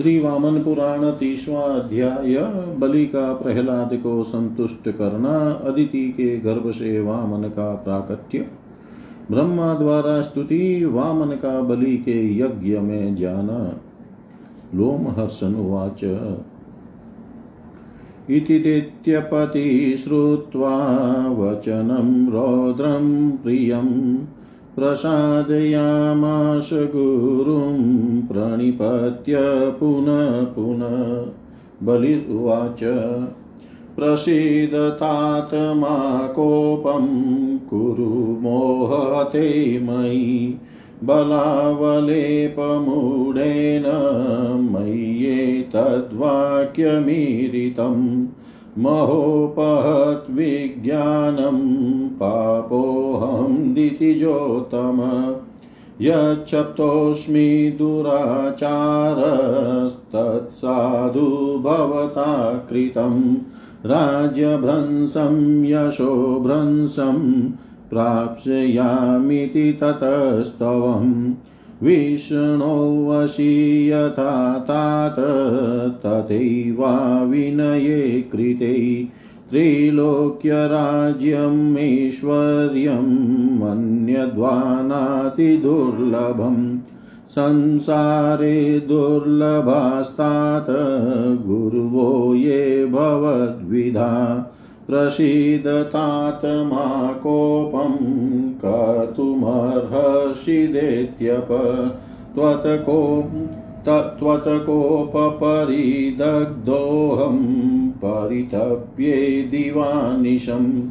श्री वामन पुराण अध्याय बलि का प्रहलाद को संतुष्ट करना अदिति के गर्भ से वामन का प्राकट्य। ब्रह्मा द्वारा स्तुति वामन का बलि के यज्ञ में जाना। लोमहर्षण उवाच। इति दैत्यपति श्रुत्वा, वचनं रौद्रं प्रियम्। प्रसादयामाश गुरुं प्रणिपत्य पुनः पुनः। बलिर्वाच प्रसीदतात्मा कोपं कुरु मोहते मयि, बलावलेपमूढेन मय्येतद्वाक्यमीरितम् महोपहत् विज्ञानं पापोऽहं दितिजोतम यच्छप्तोऽस्मि दुराचारस्तत्साधु भवता कृतं। राज्यभ्रंशं यशोभ्रंशं प्राप्स्यामिति ततस्तवम् विष्णोवशी यथा तात, तथैवा विनये कृते। त्रिलोक्यराज्यमेश्वर्यं मन्यद्वानातिदुर्लभम् संसारे दुर्लभास्तात गुरुवो ये भवद्विधा प्रसीदतात्मा कोपं कर्तुमर्हसि देत्यप परितप्ये दिवानिशम्।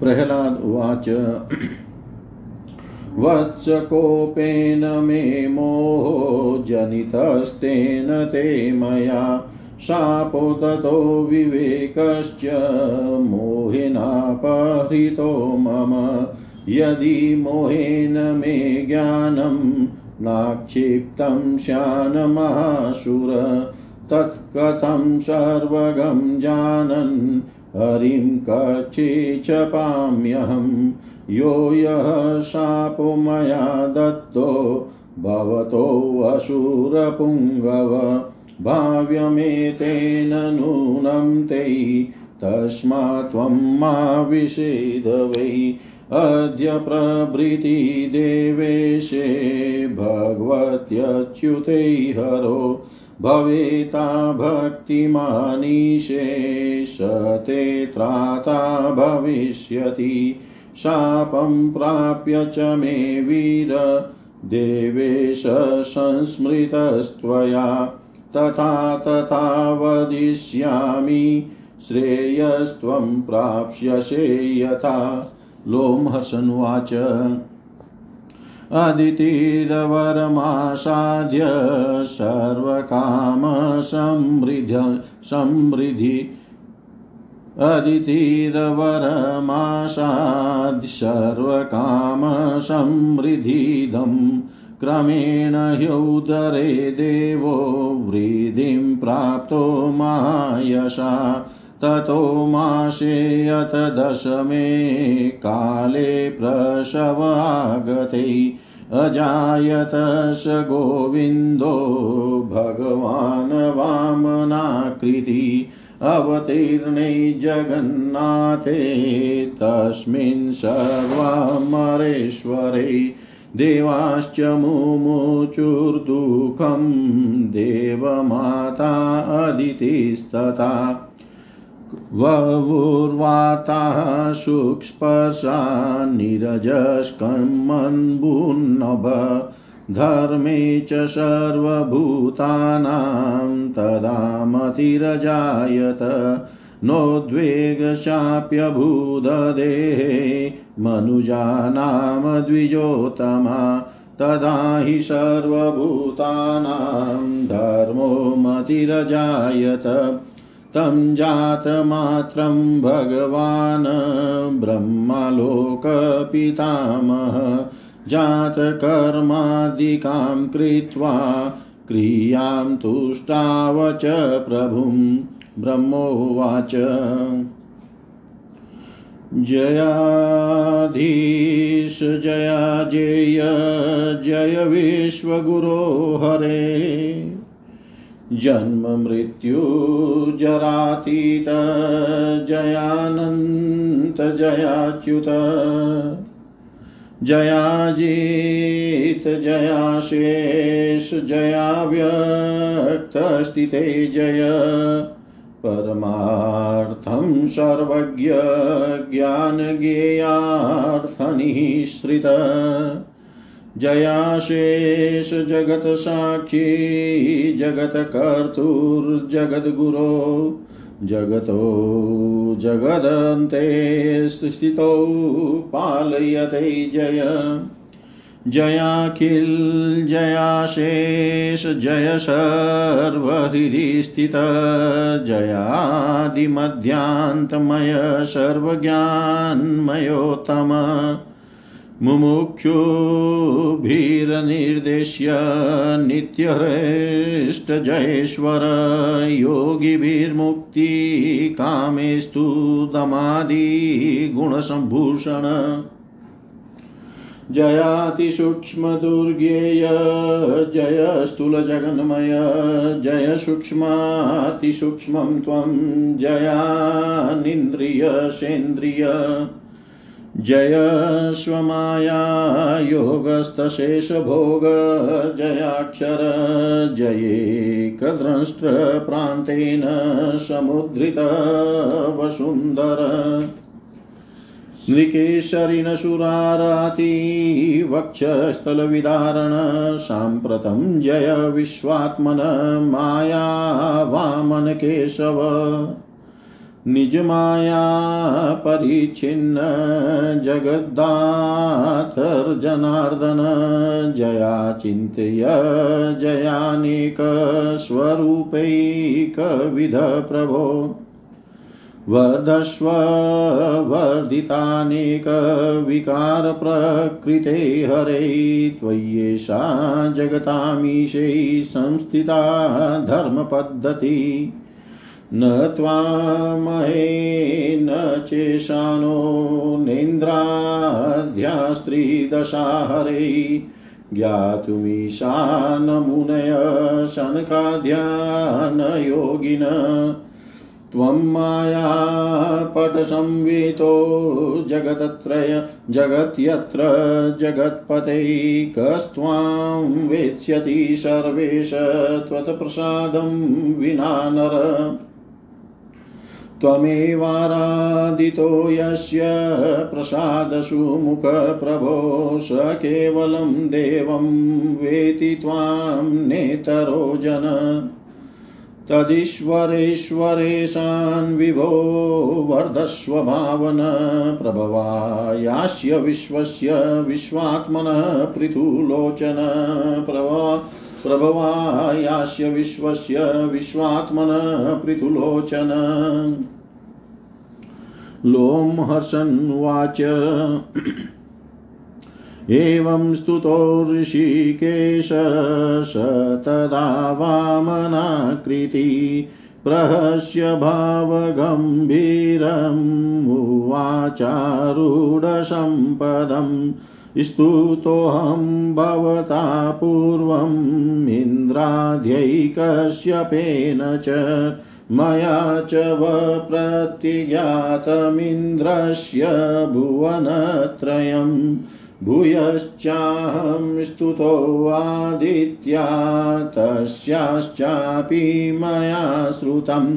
प्रह्लाद उवाच। वत्सकोपेन मे मोहो जनितस्तेन ते मया। शापो ततो विवेकश्च मोहिनापहृतो मम। यदि मोहेन मे ज्ञानं नाक्षिप्तं स्यान्महासुर तत्कथं सर्वगं जानन्? हरिं कक्षे क्षपाम्यहं यो यः शापो मया दत्तो भवतोऽसुरपुङ्गव भाव्यमेतेन नूनं ते, तस्मात् मा विषेद वै अद्य प्रभृति देवेशे भगवत्यच्युते हरो। भवेता भक्तिमानीशे ते त्राता भविष्यति, शापं प्राप्य च मे वीर, देवेश संस्मृतस्त्वया तथा तथा वदिष्यामि श्रेयस्त्वं प्राप्स्यसे यथा। लोमहर्षनुवाच अदितिरवरमासाद्य सर्वकामसमृद्ध समृद्धि अदितिरवरमासाद्य सर्वकामसमृद्धिदम् क्रमेण ह्यौदरे देवो वृद्धिं प्राप्तो मायशा ततो मासेयत दशमे काले प्रसवागते। अजायत स गोविन्दो भगवान् वामनाकृति। अवतीर्णे जगन्नाथे तस्मिन् सर्वमरेश्वरे। देवाश्च मुमुचुर्दुःखं देवमाता अदितिस्तथा। ववुर्वार्ताः सुक्स्पर्शा निरजस्कन्मन्बुन्नभ धर्मे च सर्वभूतानां तदा मतिरजायत नोद्वेगशाप्यभूददेहे तदा हि सर्वभूतानां धर्मो मतिरजायत। तं जातमात्रं भगवान् ब्रह्मलोकपितामह। जातकर्मादिकां कृत्वा क्रियाँ तुष्टावच प्रभुं ब्रह्मोवाच। जयाधीश, जया जेय, जय विश्वगुरो हरे। जन्म मृत्यु जरातीत जयानन्त जयाच्युत। जयाजित जयाशेष जयाव्यक्तस्थिते जय परमार्थं सर्वज्ञ ज्ञानज्ञेयार्थनिःश्रित जयाशेष जगत्साक्षी जगत्कर्तुर्जगद्गुरो जगतो जगदन्ते स्थितौ पालयते जय। जयाखिल जयाशेष जय सर्वहृदिस्थित जयादिमध्यान्तमय सर्वज्ञानमयोत्तम। मुमुक्षुभिर्निर्देश्य नित्यहृष्टजयेश्वर योगिभिर्मुक्तिकामेस्तु दमादिगुणसम्भूषण जयातिसूक्ष्मदुर्गेय जय स्थूलजगन्मय जय सूक्ष्मातिसूक्ष्मं त्वं जयानिन्द्रियसेन्द्रिय। जय स्वमाया योगस्तशेषभोग जयाक्षर जयेकद्रष्ट्रप्रान्तेन समुद्धृत वसुन्धर। नृकेशरिणसुराराति वक्षस्थलविदारण साम्प्रतं जय विश्वात्मन माया वामनकेशव। निजमाया परिच्छिन्न जगद्दाथर्जनार्दन जया चिन्तय जयानेकस्वरूपैकविध प्रभो वर्धस्व वर्धितानेकविकारप्रकृते हरे त्वय्येषा जगतामीशै संस्थिता धर्मपद्धति। न त्वामहे न चेशानो नेन्द्राध्यास्त्रिदशा हरे ज्ञातुमीशा न मुनय शनकाद्या योगिन त्वं मायापटसंवितो जगत्त्रय जगत्यत्र जगत्पतैकस्त्वां वेत्स्यति सर्वेश त्वत्प्रसादं विना नर। त्वमेवाराधितो यस्य प्रसादसु मुखप्रभो स केवलं देवं वेति त्वां नेतरो जन। तदीश्वरेश्वरेशान् विभो वर्धस्व भावन प्रभवायास्य विश्वस्य विश्वात्मनः पृथुलोचन प्रभवा। प्रभवायास्य विश्वस्य विश्वात्मनः पृथुलोचन लोमहर्षन्वाच एवं स्तुतो ऋषिकेश स तदा प्रहस्य भावगम्भीरम् उवाचारूढसम्पदम्। स्तुतोऽहं भवता पूर्वम् इन्द्राद्यैकश्यपेन च मया च वप्रतिज्ञातमिन्द्रस्य भुवनत्रयम् भूयश्चाहं स्तुतोऽदित्या तस्याश्चापि मया श्रुतम्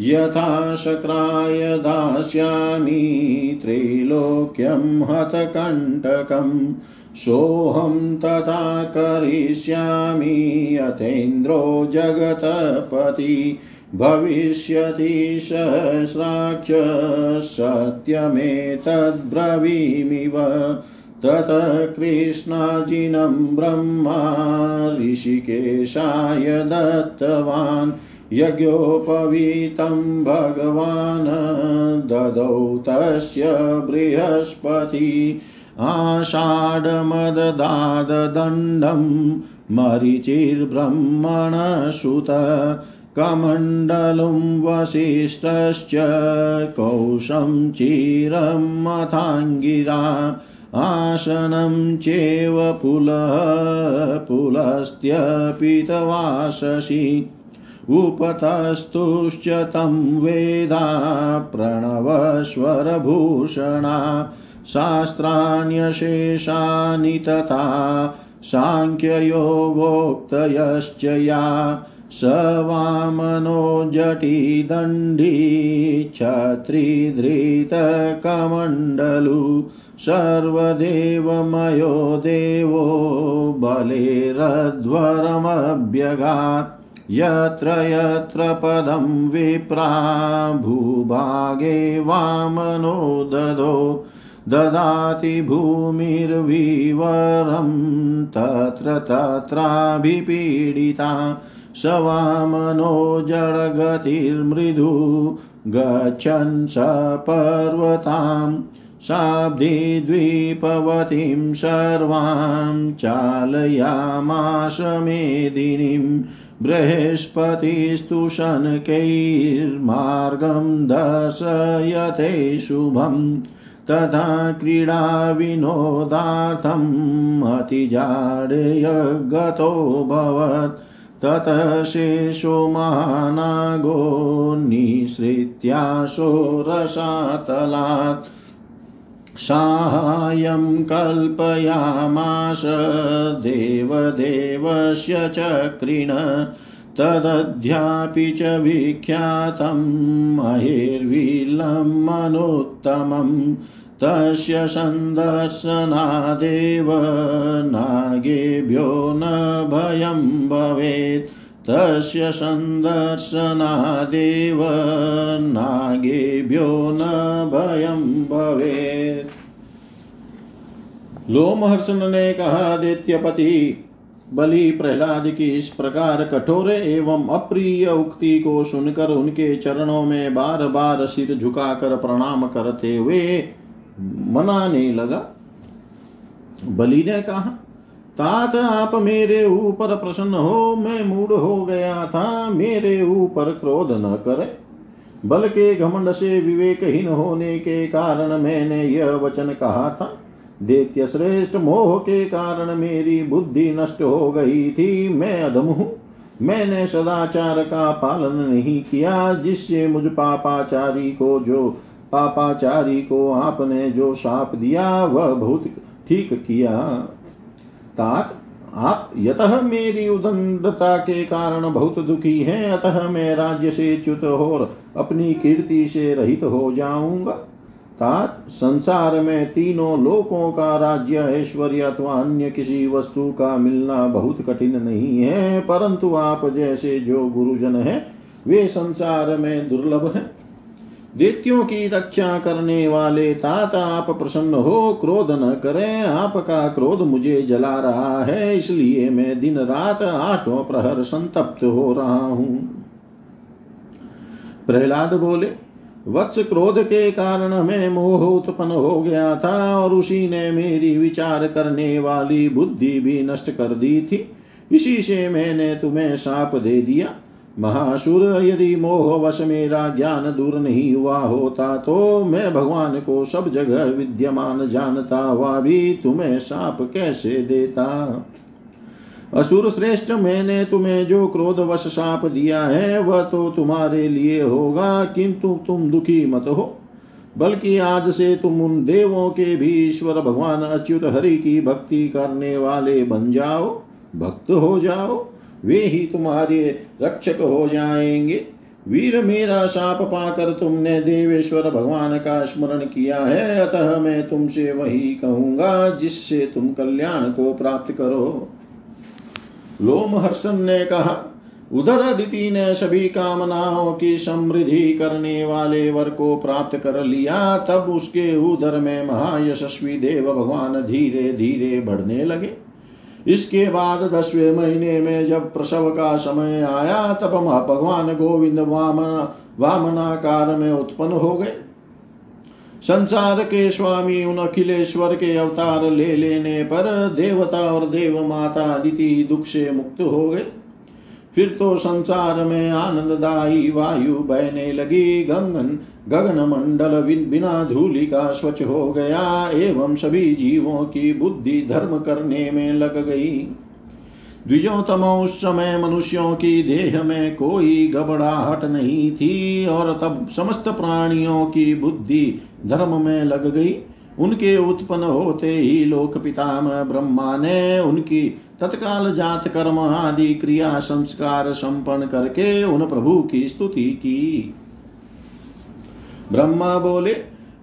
यथा शक्राय दास्यामि त्रैलोक्यं हतकण्टकम् सोऽहं तथा करिष्यामि यथेन्द्रो जगतपति। भविष्यति सहस्राक्ष सत्यमेतद्ब्रवीमिव। ततः कृष्णाजिनं ब्रह्मा ऋषिकेशाय दत्तवान्। यज्ञोपवीतं भगवान् ददौ तस्य बृहस्पति आषाढमददाददण्डं मरीचिर्ब्रह्मणसुत कमण्डलुं वसिष्ठश्च कौशं चिरं मथाङ्गिरा आसनं चेव पुलः पुलस्त्यपितवाससि उपतस्तुश्च तं वेदा प्रणवस्वरभूषणा, शास्त्राण्यशेषानि तथा साङ्ख्ययोगोक्तयश्च या, स वामनो जटिदण्डी छत्रिधृतकमण्डलु, सर्वदेवमयो देवो बलेरध्वरमभ्यगात्। यत्र यत्र पदं विप्रा भूभागे वामनो ददो ददाति भूमिर्विवरं तत्र तत्राभिपीडिता स वामनो जडगतिर्मृदु गच्छन् स पर्वतां शाब्दिद्वीपवतीं सर्वां चालयामाश बृहस्पतिस्तु शनकैर्मार्गं दर्शयते शुभम् तथा क्रीडाविनोदार्थम् अतिजाडयगतोऽभवत् ततः शेषो महानागो निःसृत्याशो रसातलात्। साहाय्यं कल्पयामास देवदेवस्य चक्रिण तदध्यापि च विख्यातं महेर्विलं मनुत्तमम् तस्य सन्दर्शनादेव नागेभ्यो न भयं भवेत् तस्य सन्दर्शनादेव नागेभ्यो न भयं भवेत् लोमहर्षण ने कहा दैत्यपति बलि प्रहलाद की इस प्रकार कठोर एवं अप्रिय उक्ति को सुनकर उनके चरणों में बार बार सिर झुकाकर प्रणाम करते हुए मनाने लगा। बलि ने कहा, तात, आप मेरे ऊपर प्रसन्न हो, मैं मूड हो गया था, मेरे ऊपर क्रोध न करे। बल के घमंड से विवेकहीन होने के कारण मैंने यह वचन कहा था। दैत्य श्रेष्ठ मोह के कारण मेरी बुद्धि नष्ट हो गई थी। मैं अधम हूँ। मैंने सदाचार का पालन नहीं किया, जिससे मुझ पापाचारी को जो, पापाचारी को आपने जो साप दिया, वह बहुत ठीक किया। तात, आप यतः मेरी उदंडता के कारण बहुत दुखी हैं, अतः मैं राज्य से च्युत हो अपनी कीर्ति से रहित हो जाऊँगा। तात संसार में तीनों लोकों का राज्य, ऐश्वर्य अथवा अन्य किसी वस्तु का मिलना बहुत कठिन नहीं है, परंतु आप जैसे जो गुरुजन है, वे संसार में दुर्लभ है। दैत्यों की रक्षा करने वाले तात आप प्रसन्न हो, क्रोध न करें, आपका क्रोध मुझे जला रहा है, इसलिए मैं दिन रात आठों प्रहर संतप्त हो रहा हूँ। प्रहलाद बोले वत्स क्रोध के कारण मैं मोह उत्पन्न हो गया था और उसी ने मेरी विचार करने वाली बुद्धि भी नष्ट कर दी थी। इसी से मैंने तुम्हें साप दे दिया। महासुर, यदि मोह वश मेरा ज्ञान दूर नहीं हुआ होता तो मैं भगवान को सब जगह विद्यमान जानता हुआ भी तुम्हें साप कैसे देता? असुर श्रेष्ठ मैंने तुम्हें जो क्रोध वश साप दिया है, वह तो तुम्हारे लिए होगा, किंतु तुम दुखी मत हो। बल्कि आज से तुम उन देवों के भी ईश्वर भगवान अच्युत हरि की भक्ति करने वाले बन जाओ, भक्त हो जाओ, वे ही तुम्हारे रक्षक हो जाएँगे। वीर मेरा साप पाकर तुमने देवेश्वर भगवान का स्मरण किया है, अतः मैं तुमसे वही कहूँगा, जिससे तुम कल्याण को प्राप्त करो। लोमहर्षण ने कहा उधर अदिति ने सभी कामनाओं की समृद्धि करने वाले वर को प्राप्त कर लिया, तब उसके उधर में महायशस्वी देव भगवान धीरे धीरे बढ़ने लगे। इसके बाद दसवें महीने में जब प्रसव का समय आया, तब भगवान गोविंद वामन, वामनाकार में उत्पन्न हो गए। संसार के स्वामी उन अखिलेश्वर के अवतार ले लेने पर देवता और देव माता अदिति दुख से मुक्त हो गए। फिर तो संसार में आनंददायी वायु बहने लगी। गंगन गगन मंडल बिना धूलि का स्वच्छ हो गया। एवं सभी जीवों की बुद्धि धर्म करने में लग गई। द्विजोतम समय मनुष्यों की देह में कोई घबराहट नहीं थी और तब समस्त प्राणियों की बुद्धि धर्म में लग गई। उनके उत्पन्न होते ही लोक पितामह ब्रह्मा ने उनकी तत्काल जात कर्म आदि क्रिया संस्कार संपन्न करके उन प्रभु की स्तुति की। ब्रह्मा बोले,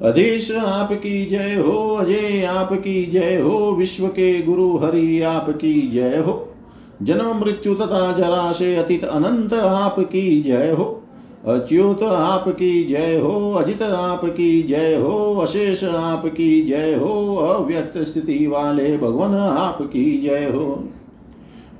अधीश आपकी जय हो, अजय आपकी जय हो, विश्व के गुरु हरि आपकी जय हो। जन्म मृत्यु तथा जरा से अतीत अनंत आपकी जय हो, अच्युत आपकी जय हो, अजित आपकी जय हो, अशेष आपकी जय हो, अव्यक्त स्थिति वाले भगवान आपकी जय हो।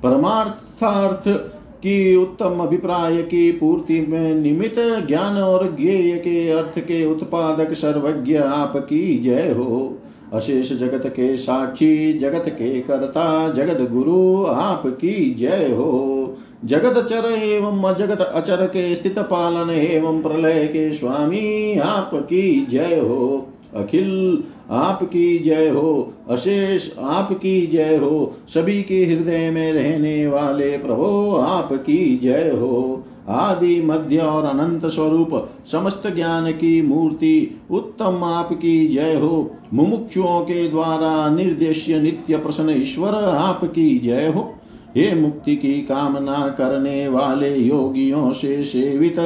परमार्थार्थ की उत्तम अभिप्राय की पूर्ति में निमित ज्ञान और ज्ञेय के अर्थ के उत्पादक सर्वज्ञ आपकी जय हो। अशेष जगत के साक्षी, जगत के कर्ता, जगत गुरु आपकी जय हो। जगत चर एवं अजगत अचर के स्थित पालन एवं प्रलय के स्वामी आपकी जय हो। अखिल आपकी जय हो। अशेष आपकी जय हो। सभी के हृदय में रहने वाले प्रभो आपकी जय हो। आदि मध्य और अनंत स्वरूप, समस्त ज्ञान की मूर्ति, उत्तम आपकी जय हो। मुमुक्षुओं के द्वारा निर्देश्य नित्य प्रसन्न ईश्वर आपकी जय हो। हे मुक्ति की कामना करने वाले योगियों से सेवित,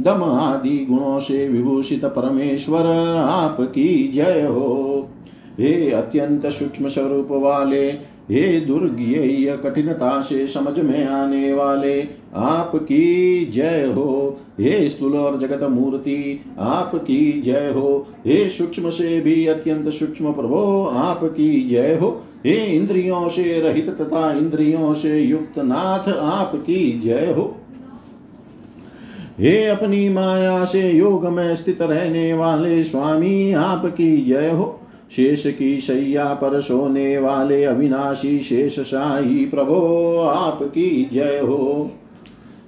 दम आदि गुणों से विभूषित परमेश्वर आपकी जय हो। हे अत्यंत सूक्ष्म स्वरूप वाले हे दुर्ज्ञेय कठिनता से समझ में आने वाले, आपकी जय हो। हे स्थूल और जगत मूर्ति, आपकी जय हो। हे सूक्ष्म से भी अत्यंत सूक्ष्म प्रभो, आपकी जय हो। हे इंद्रियों से रहित तथा इंद्रियों से युक्त नाथ, आपकी जय हो। हे अपनी माया से योग में स्थित रहने वाले स्वामी, आपकी जय हो। शेष की सैया पर सोने वाले अविनाशी शेष शाही प्रभो, आपकी जय हो।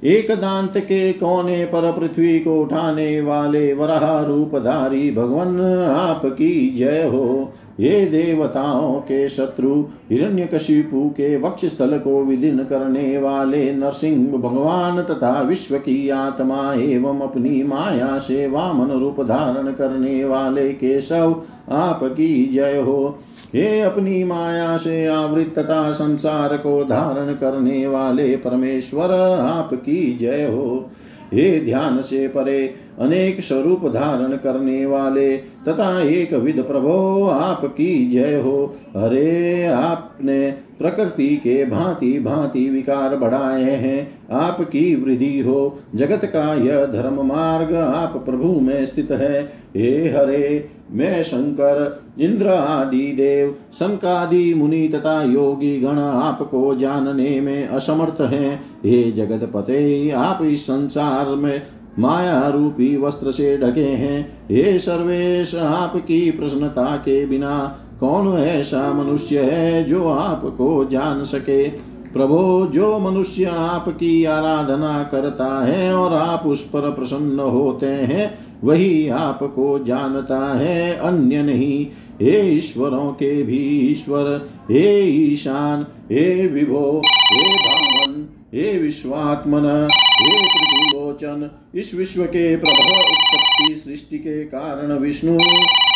एक दांत के कोने पर पृथ्वी को उठाने वाले वराह रूपधारी भगवान, आपकी जय हो। ये देवताओं के शत्रु, हिरण्यकशिपु के वक्ष स्थल को विदीन करने वाले नरसिंह भगवान तथा विश्व की आत्मा एवं अपनी माया से वामन रूप धारण करने वाले केशव आपकी जय हो। हे अपनी माया से आवृत तथा संसार को धारण करने वाले परमेश्वर आपकी जय हो। हे ध्यान से परे अनेक स्वरूप धारण करने वाले तथा एक विध प्रभो आपकी जय हो। हरे आपने प्रकृति के भांति भांति विकार बढ़ाए हैं। आपकी वृद्धि हो। जगत का यह धर्म मार्ग आप प्रभु में स्थित है। हे हरे, मैं शंकर, इंद्र आदि देव, संकादि मुनि तथा योगी गण आपको जानने में असमर्थ हैं। हे जगत पते, आप इस संसार में माया रूपी वस्त्र से ढके हैं। हे सर्वेश, आपकी प्रसन्नता के बिना कौन ऐसा मनुष्य है जो आपको जान सके? प्रभो, जो मनुष्य आपकी आराधना करता है और आप उस पर प्रसन्न होते हैं, वही आपको जानता है, अन्य नहीं। हे ईश्वरों के भी ईश्वर, हे ईशान, हे विभो, हे भावन हे विश्वात्मन, हे त्रिभुलोचन इस विश्व के प्रभव उत्पत्ति सृष्टि के कारण विष्णु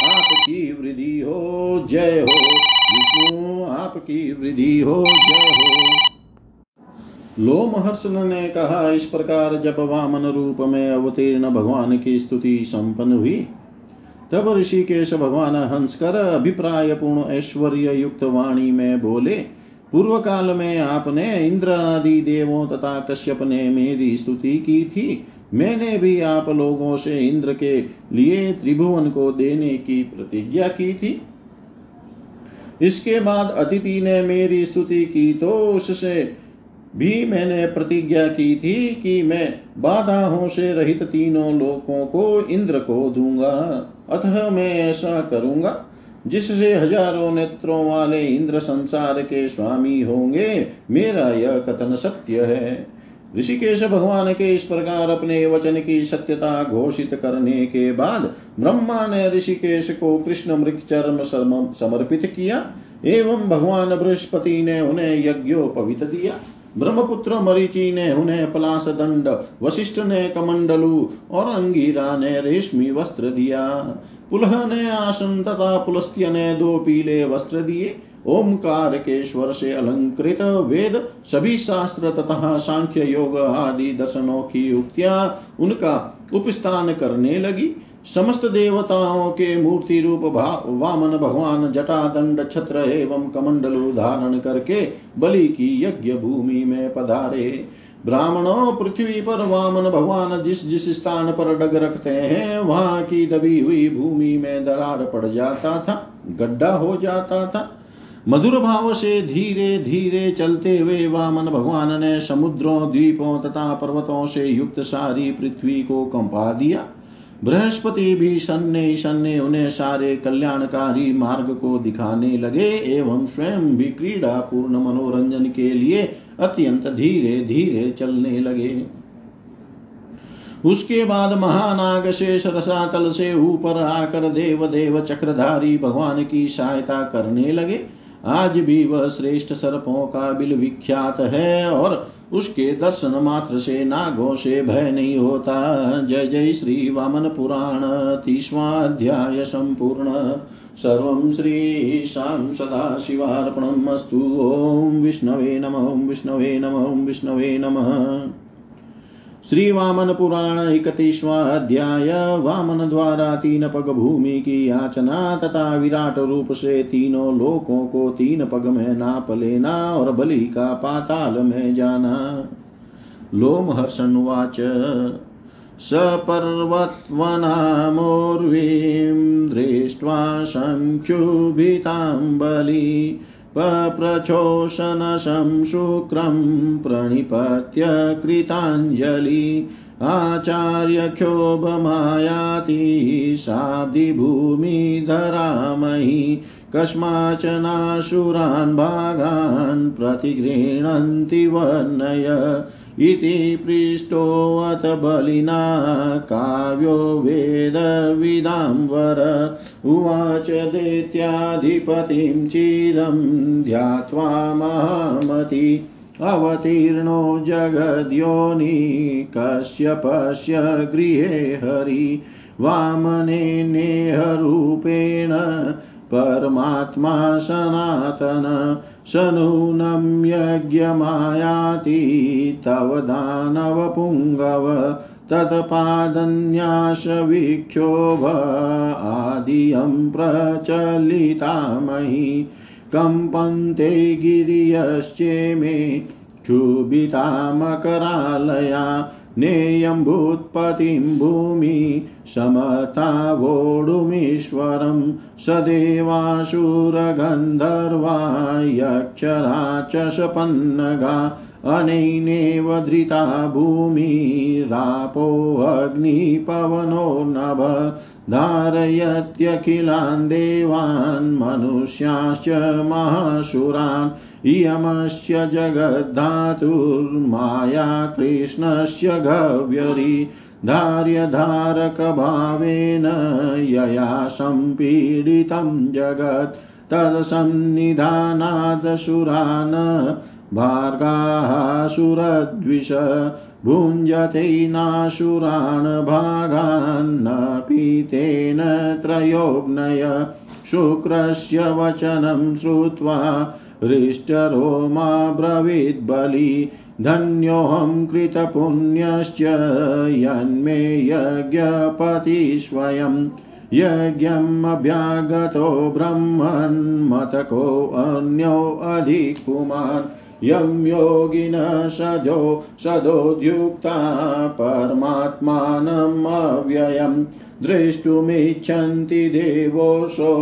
आपकी वृद्धि हो, जय हो। विष्णु, आपकी वृद्धि हो, जय हो। लोमहर्षण ने कहा, इस प्रकार जब वामन रूप में अवतीर्ण भगवान की स्तुति संपन्न हुई, तब ऋषिकेश भगवान हंसकर अभिप्राय पूर्ण ऐश्वर्य युक्त वाणी में बोले पूर्व काल में आपने इंद्र आदि देवों तथा कश्यप ने मेरी स्तुति की थी। मैंने भी आप लोगों से इंद्र के लिए त्रिभुवन को देने की प्रतिज्ञा की थी। इसके बाद अतिथि ने मेरी स्तुति की तो उससे भी मैंने प्रतिज्ञा की थी कि मैं बाधाओं से रहित तीनों लोकों को इंद्र को दूँगा। अतः मैं ऐसा करूँगा, जिससे हज़ारों नेत्रों वाले इंद्र संसार के स्वामी होंगे। मेरा यह कथन सत्य है। ऋषिकेश भगवान के इस प्रकार अपने वचन की सत्यता घोषित करने के बाद ब्रह्मा ने ऋषिकेश को कृष्ण मृग चर्म समर्पित किया, एवं भगवान बृहस्पति ने उन्हें यज्ञोपवित दिया। ब्रह्मपुत्र मरीचि ने उन्हें पलास दंड वशिष्ठ ने कमंडलू, और अंगीरा ने रेशमी वस्त्र दिया। पुलह ने आसन तथा पुलस्त्य ने दो पीले वस्त्र दिए। ओमकार के स्वर से अलंकृत वेद, सभी शास्त्र तथा सांख्य योग आदि दर्शनों की युक्तियाँ उनका उपस्थान करने लगी। समस्त देवताओं के मूर्ति रूप वामन भगवान जटा दंड छत्र एवं कमंडलु धारण करके बलि की यज्ञ भूमि में पधारे। ब्राह्मणों पृथ्वी पर वामन भगवान जिस जिस स्थान पर डग रखते हैं, वहाँ की दबी हुई भूमि में दरार पड़ जाता था, गड्ढा हो जाता था। मधुर भाव से धीरे धीरे चलते हुए वामन भगवान ने समुद्रों, द्वीपों तथा पर्वतों से युक्त सारी पृथ्वी को कंपा दिया। बृहस्पति भी सन्ने सन्ने उन्हें सारे कल्याणकारी मार्ग को दिखाने लगे एवं स्वयं भी क्रीड़ा पूर्ण मनोरंजन के लिए अत्यंत धीरे धीरे चलने लगे। उसके बाद महानाग शेष रसातल से ऊपर आकर देव देव चक्रधारी भगवान की सहायता करने लगे। आज भी वह श्रेष्ठ सर्पों का बिल विख्यात है और उसके दर्शन मात्र से नागों से भय नहीं होता। जय जय श्री वामन पुराण तीसवाध्याय संपूर्ण। सर्वं श्रीशां सदाशिवार्पणम् अस्तु ॐ विष्णवे नम ॐ विष्णवे नम ॐ विष्णवे नमः। श्री वामन पुराण अध्याय वामन द्वारा तीन पग भूमि की याचना तथा विराट रूप से तीनों लोकों को तीन पग में नाप लेना और बलि का पाताल में जाना। लोम लोमहर्षनुवाच, सपर्वत्वनामोर्वीं दृष्ट्वा संक्षुभितां बली पप्रचोषणशं शुक्रं प्रणिपत्य कृताञ्जलि आचार्यक्षोभमायाति शाब्दिभूमिधरामयि कस्माचनाशुरान् भागान् प्रतिगृह्णन्ति वर्णय। इति पृष्टोऽत बलिना काव्यो वेदविदाम्बर उवाच दैत्याधिपतिं चिरं ध्यात्वा महामति। अवतीर्णो जगद्योनि कश्यपस्य गृहे हरि। वामनेनेहरूपेण परमात्मा सनातन। स नूनं यज्ञमायाति तव दानवपुङ्गव तत्पादन्यासविक्षोभ आदियं प्रचलितामहि कम्पन्ते गिरियश्चेमे क्षुभितामकरालया नेयम्भूत्पतिं भूमि समता वोढुमीश्वरं स देवासुरगन्धर्वा यक्षरा च सपन्नगा अनेनैव धृता भूमिरापोऽग्निपवनो नभ धारयत्यखिलान् देवान् मनुष्याश्च महासुरान् इयमस्य जगद्धातुर्माया कृष्णस्य गव्यरी धार्यधारकभावेन यया सम्पीडितं जगत् तत्सन्निधानादसुरान् भार्गाः सुरद्विष भुञ्जते नासुरान् भागान्न पीतेन त्रयोग्नय शुक्रस्य वचनं श्रुत्वा हृष्टरोमा ब्रवीद्बलि धन्योऽहं कृतपुण्यश्च यन्मे यज्ञपति स्वयं। यज्ञमभ्यागतो ब्रह्मन्मतकोऽन्यो अधिकुमान्। यं योगिनः सदो सदोद्युक्ता परमात्मानम् अव्ययम् द्रष्टुमिच्छन्ति देवोऽसो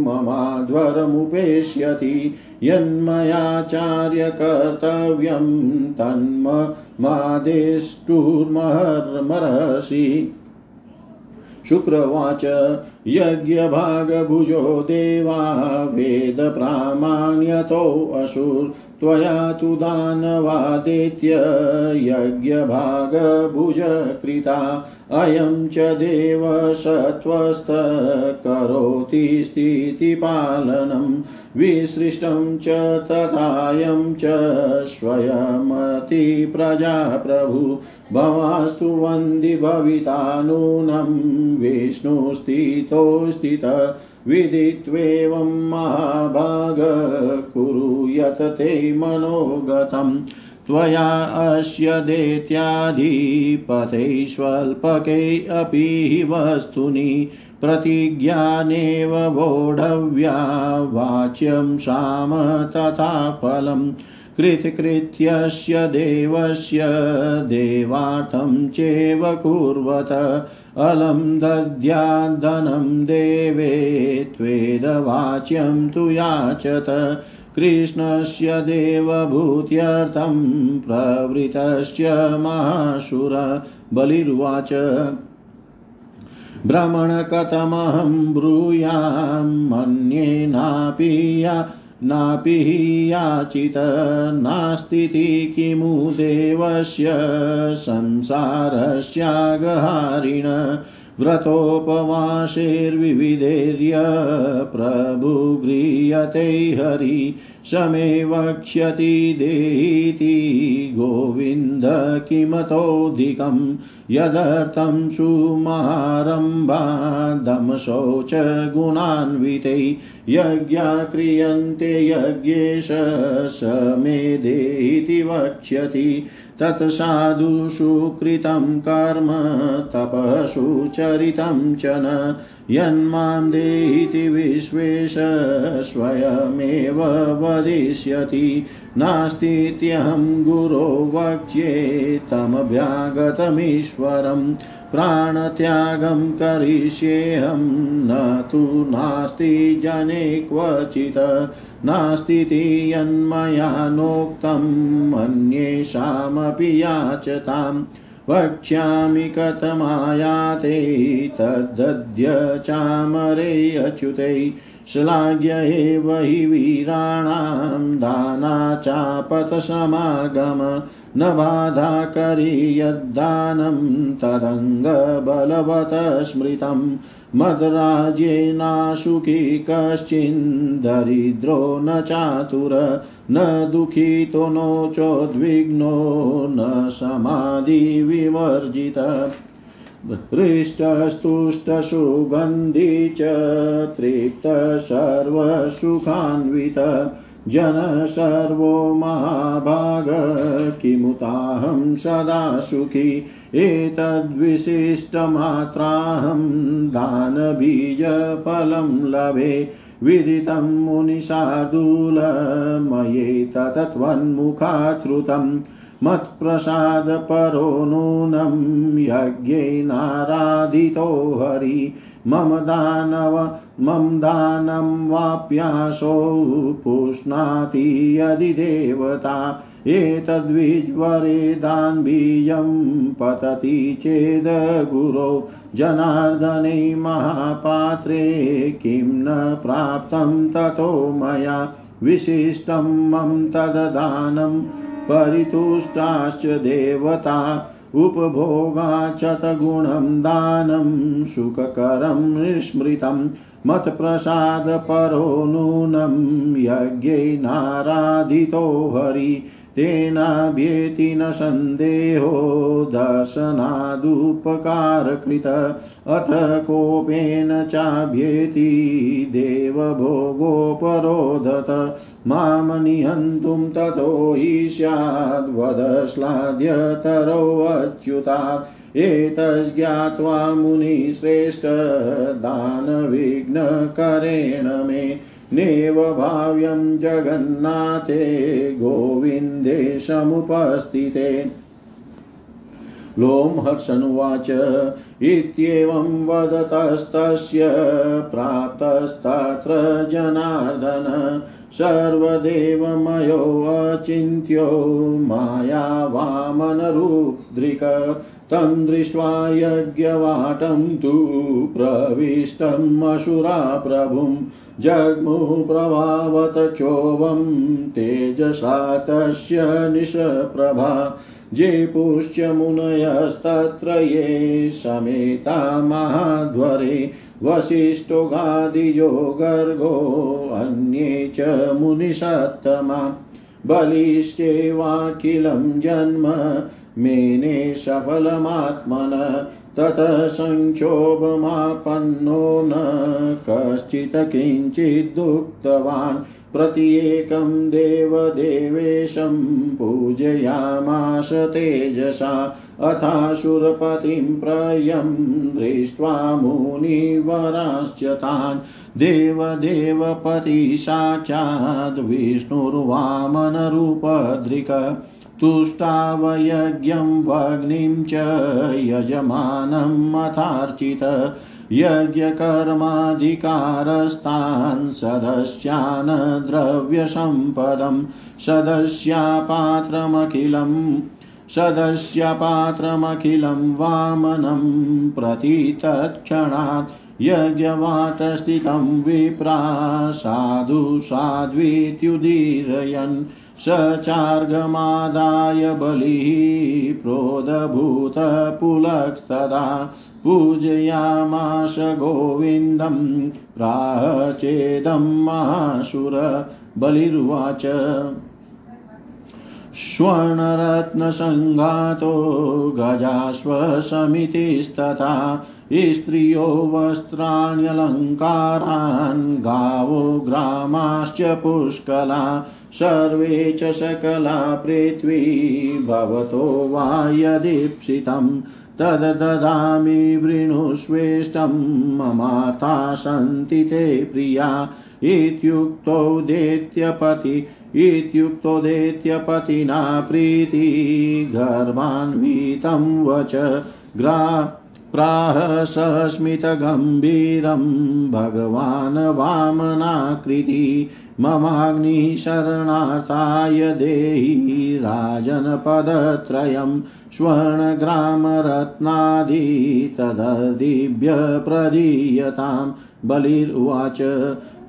ममाध्वरमुपेष्यति यन्मयाचार्यकर्तव्यं तन्ममादेष्टुर्महर्मर्हसि शुक्रवाच यज्ञभागभुजो देवा वेदप्रामाण्यतोऽसुर त्वया तु दानवादेत्य यज्ञभागभुजकृता अयं च देवसत्त्वस्त करोति स्थितिपालनं, विसृष्टं च तथायं च स्वयमति प्रजाप्रभु भवास्तु वन्दि भविता नूनं विष्णुस्थितो स्थित, विदित्वेवं महाभाग कुरु यत ते मनोगतम्। त्वया अस्य दैत्याधिपते स्वल्पके अपि वस्तुनि प्रतिज्ञानेव वोढव्या वाच्यं साम तथा फलम् कृतकृत्यस्य देवस्य देवार्थं चेव कुर्वत अलं दद्याद्धनं देवे त्वेदवाच्यं तु याचत कृष्णस्य देवभूत्यर्थं प्रवृतस्य महाशुर बलिर्वाच। भ्रमणकथमहं ब्रूयां मन्येनापि या नापि याचित नास्तीति किमु देवस्य संसारस्यागहारिण। व्रतोपवासैर्विविधैर्य प्रभुगृह्यते हरि समे वक्ष्यति देहीति गोविन्द किमतोऽधिकं यदर्थं सुमारम्भादमशौच गुणान्विते यज्ञा क्रियन्ते यज्ञेश स मे देहीति वक्ष्यति तत्साधु कृतं कर्म तपसु चरितं च न। यन्मां देहीति विश्वेश, स्वयमेव वदिष्यति। नास्तीत्यहं गुरो वक्ष्ये, तमभ्यागतमीश्वरम्। प्राणत्यागं करिष्येऽहं। न तु नास्ति जने क्वचित्। नास्तीति यन्मया नोक्तं। मन्येषामपि याचताम् वक्ष्यामि कथमायाते। तद्दद्य चामरे अच्युते। श्लाघ्य एव हि वीराणां दाना चापतसमागम न बाधा करि यद्दानं तदङ्गबलवत् स्मृतं मद्राज्येनाशुकी कश्चिन्दरिद्रो न चातुर, न दुःखितो नो चोद्विग्नो न समाधिविवर्जित। हृष्टस्तुष्टसुगन्धि च तृप्त सर्वसुखान्वित जन सर्वो महाभाग किमुताहं सदा सुखी, एतद्विशिष्टमात्राहं दानबीजफलं लभे, विदितं मुनिशार्दूलमयेतत्त्वन्मुखाश्रुतम् मत्प्रसादपरो नूनं यज्ञेनाराधितो हरि। मम दानव, मम दानं वाप्यासो पुष्णाति यदि देवता। एतद्विज्वरेदान्बीजं पतति चेद् गुरो। जनार्दने महापात्रे किं न प्राप्तं ततो मया। विशिष्टं मम तददानं परितुष्टाश्च देवता उपभोगाचतगुणं दानं सुखकरं स्मृतं मत्प्रसादपरो नूनं यज्ञैनाराधितो हरि। तेनाभ्येति न सन्देहो दर्शनादुपकारकृत अथ कोपेन चाभ्येति देवभोगोपरोधत। माँ निहन्तुं ततो हि स्याद्वदश्लाद्यतरोऽच्युतात् एतज्ज्ञात्वा मुनिश्रेष्ठदानविघ्नकरेण मे। नेव भाव्यं जगन्नाथे गोविन्दे समुपस्थिते लोमहर्षनुवाच, इत्येवं वदतस्तस्य प्राप्तस्तत्र जनार्दन सर्वदेवमयोऽचिन्त्यो मायावामनरुद्रिक तं दृष्ट्वा यज्ञवाटं तु प्रविष्टम् असुरा प्रभुं जग्मुप्रभावत क्षोभं तेजसा तस्य निशप्रभा जे पुश्च मुनयस्तत्र ये समेता महाध्वरे वसिष्ठो गादिजो गर्गो अन्ये च मुनिषत्तमा बलिश्चेवाखिलं जन्म मेने सफलमात्मन ततः संक्षोभमापन्नो न कश्चित् किञ्चिदुक्तवान् प्रत्येकं देवदेवेशं पूजयामास तेजसा अथासुरपतिं प्रयं दृष्ट्वा मुनिवराश्च तान् देवदेवपति साक्षाद् तुष्टावयज्ञं वग्निं च यजमानमथार्चित यज्ञकर्माधिकारस्तान् सदस्यान् द्रव्यसम्पदं सदस्यापात्रमखिलं सदस्यपात्रमखिलं वामनं प्रति तत्क्षणात् यज्ञवाटस्थितं विप्रा साधु साध्वीत्युदीरयन् स चार्गमादाय बलिः प्रोदभूतपुलक्स्तदा पूजयामाश गोविन्दं प्राह चेदं महासुर बलिर्वाच। स्वर्णरत्नसङ्घातो गजाश्वसमितिस्तथा स्त्रियो वस्त्राण्यलङ्कारान् गावो ग्रामाश्च पुष्कला सर्वे च सकला पृथ्वी भवतो वा यदीप्सितं तद्ददामि वृणुष्वेष्टं ममाता सन्ति ते प्रिया। इत्युक्तो दैत्यपति। इत्युक्तो दैत्यपतिना प्रीति। गर्भान्वितं वच ग्रा प्राह सस्मितगम्भीरं भगवान् वामनाकृति ममाग्निशरणार्थाय देहि राजनपदत्रयं स्वर्णग्रामरत्नादि तदर्दिभ्य प्रदीयतां बलिर्वाच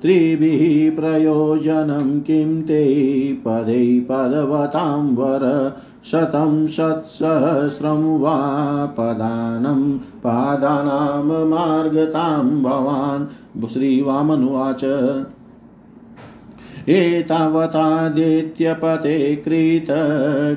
त्रिभिः प्रयोजनं किं ते पदै पदवतां वर शतं शत्सहस्रं वा पदानं पादानां मार्गतां भवान्। श्रीवामनुवाच। एतावतादित्यपते कृत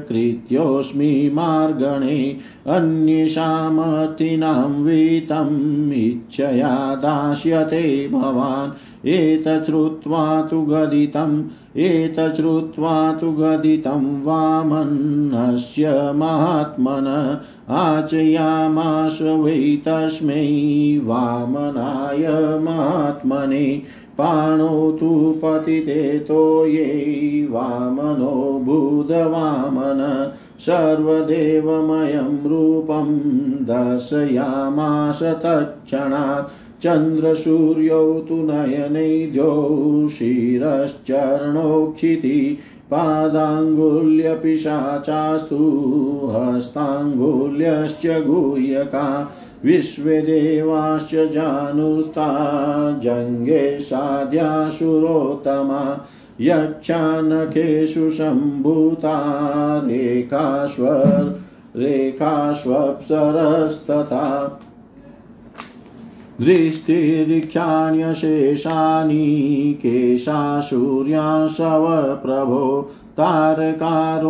कृत्योऽस्मि मार्गणे अन्येषामतिनां वीतम् इच्छया दास्यते भवान्। एतच्छ्रुत्वा तु गदितम्, एतच्छ्रुत्वा तु गदितं वामन्नस्य महात्मन आचयामाश वै तस्मै वामनाय महात्मने पाणौ तु पतिते तोये वामनो बुधवामन सर्वदेवमयं रूपं दर्शयामास तत्क्षणात्। चन्द्रसूर्यौ तु नयनैद्यौ शिरश्चरणोक्षिति पादाङ्गुल्यपिशाचास्तु हस्ताङ्गुल्यश्च गुह्यका विश्वे देवाश्च जानुस्ता जङ्गे साध्यासुरोत्तमा यक्षानखेषु सम्भूता रेखाश्वर रेखाश्वप्सरस्तथा। दृष्टिरीक्षाण्यशेषानि केशासूर्याशव प्रभो तारकारोमकूपाणि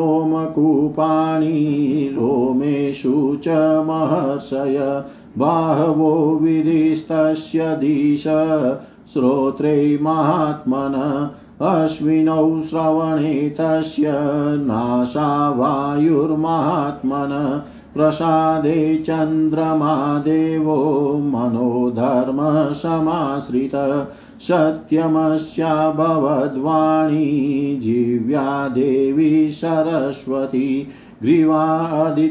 रोमेषु च महर्षय बाहवो विधिस्तस्य दिश श्रोत्रे महात्मन अश्विनौ श्रवणे तस्य नाशा वायुर्मात्मन प्रसादे चन्द्रमादेवो मनोधर्मसमाश्रित सत्यमस्या भवद्वाणी जीव्या देवी सरस्वती ग्रीवादितिर्देवमाता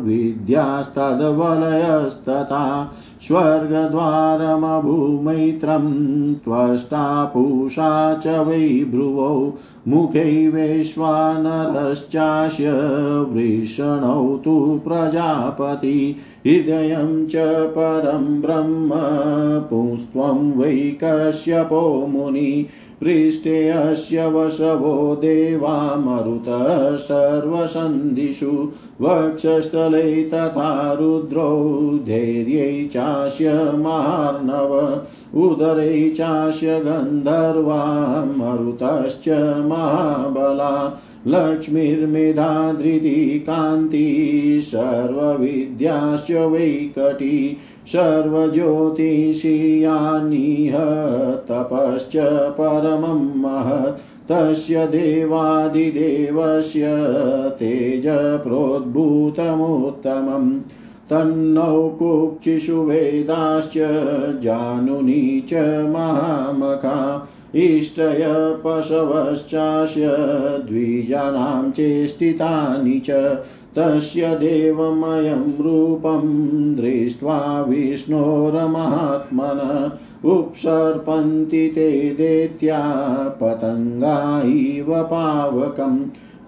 विद्यास्तद्वलयस्तथा स्वर्गद्वारमभूमैत्रं त्वष्टा पूषा च वै भ्रुवौ मुखैवेश्वानरश्चास्य वृषणौ तु प्रजापति हृदयं च परं ब्रह्म पुंस्त्वं वै कश्यपो मुनि पृष्ठे अस्य वशवो देवा मरुतः सर्वसन्धिषु वक्षस्थले तथा रुद्रौ धैर्यै चास्य मार्णव उदरे चास्य गन्धर्वा मरुतश्च महाबला लक्ष्मीर्मेधाधृति कान्ति सर्वविद्याश्च वैकटी सर्वज्योतिषीयानिह तपश्च परमं महत्, तस्य देवादिदेवस्य तेज प्रोद्भूतमुत्तमम् तन्नौ कुक्षिषु वेदाश्च जानुनी च महामखा, इष्टय पशवश्चास्य द्विजानां चेष्टितानि च तस्य देवमयं रूपं दृष्ट्वा विष्णोरमात्मन उपसर्पन्ति ते दैत्या पतङ्गा इव पावकम्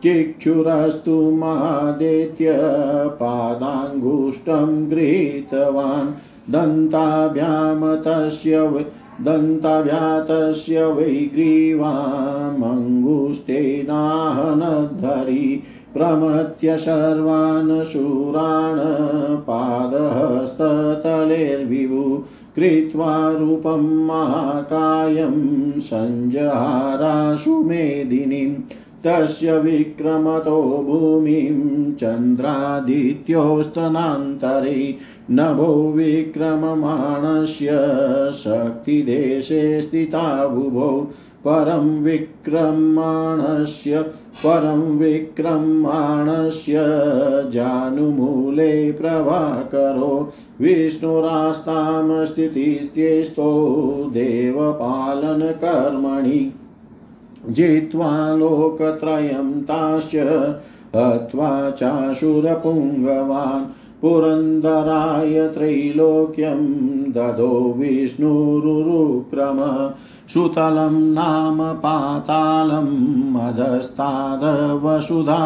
चिक्षुरस्तु महादेत्य पादाङ्गुष्ठं गृहीतवान् दन्ताभ्यां तस्य दन्ताभ्यातस्य वै ग्रीवामङ्गुष्ठेनाहनद्धरी प्रमथ्य सर्वान् शूरान् पादहस्ततलेर्विभु कृत्वा रूपं महाकायं सञ्जहाराशु मेदिनीं तस्य विक्रमतो भूमिं चन्द्रादित्योस्तनान्तरे नभो विक्रममाणस्य शक्तिदेशे स्थिता बुभौ परं विक्रमाणस्य परं विक्रमाणस्य जानुमूले प्रभाकरो। विष्णुरास्तां स्थितिस्त्येस्तो देवपालनकर्मणि। जित्वा लोकत्रयं ताश्च हत्वा चाशुरपुङ्गवान्। पुरन्दराय त्रैलोक्यं ददो विष्णुरुरुक्रम। सुतलं नाम पातालम् अधस्तादवसुधा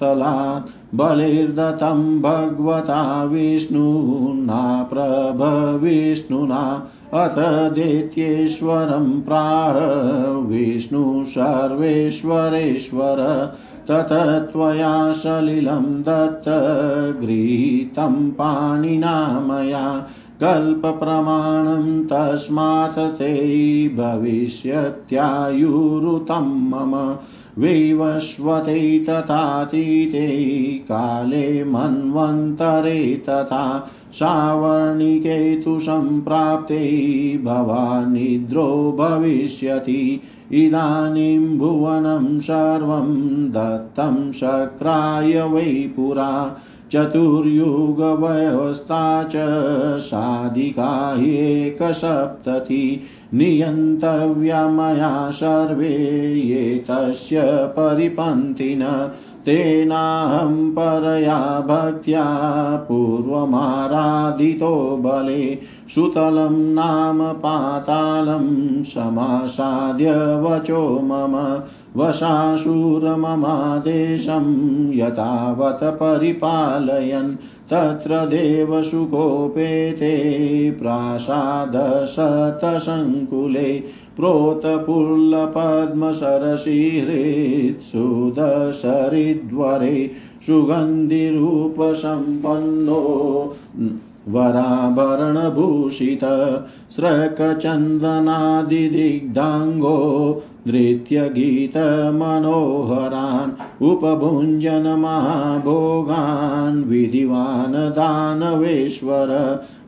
तलात् बलिर्दत्तं भगवता विष्णुना प्रभविष्णुना अथ दैत्येश्वरं प्राह विष्णु सर्वेश्वरेश्वर ततः त्वया सलिलं दत्त गृहीतं पाणिना मया कल्पप्रमाणं तस्मात् ते भविष्यत्यायुरुतं मम विवस्वते तथातीते काले मन्वन्तरे तथा सावर्णिके तु सम्प्राप्ते भवानिद्रो भविष्यति इदानीं भुवनं सर्वं दत्तं शक्राय वै पुरा चतुर्युगव्यवस्था च साधिका ह्येकसप्तति नियन्तव्या मया सर्वे ये तस्य परिपन्थिन। तेनाहं परया भक्त्या पूर्वमाराधितो बले। सुतलं नाम पातालं समासाद्य वचो मम। वशाशुरममादेशं यतावत् परिपालयन् तत्र देवसुकोपेते प्रासादशतसङ्कुले प्रोतपुल्लपद्मसरसीहृत्सुदसरिद्वरे सुगन्धिरूपसम्पन्नो वराभरणभूषित स्रकचन्दनादिदिग्धाङ्गो नृत्यगीतमनोहरान् उपभुञ्जन महाभोगान् विधिवान् दानवेश्वर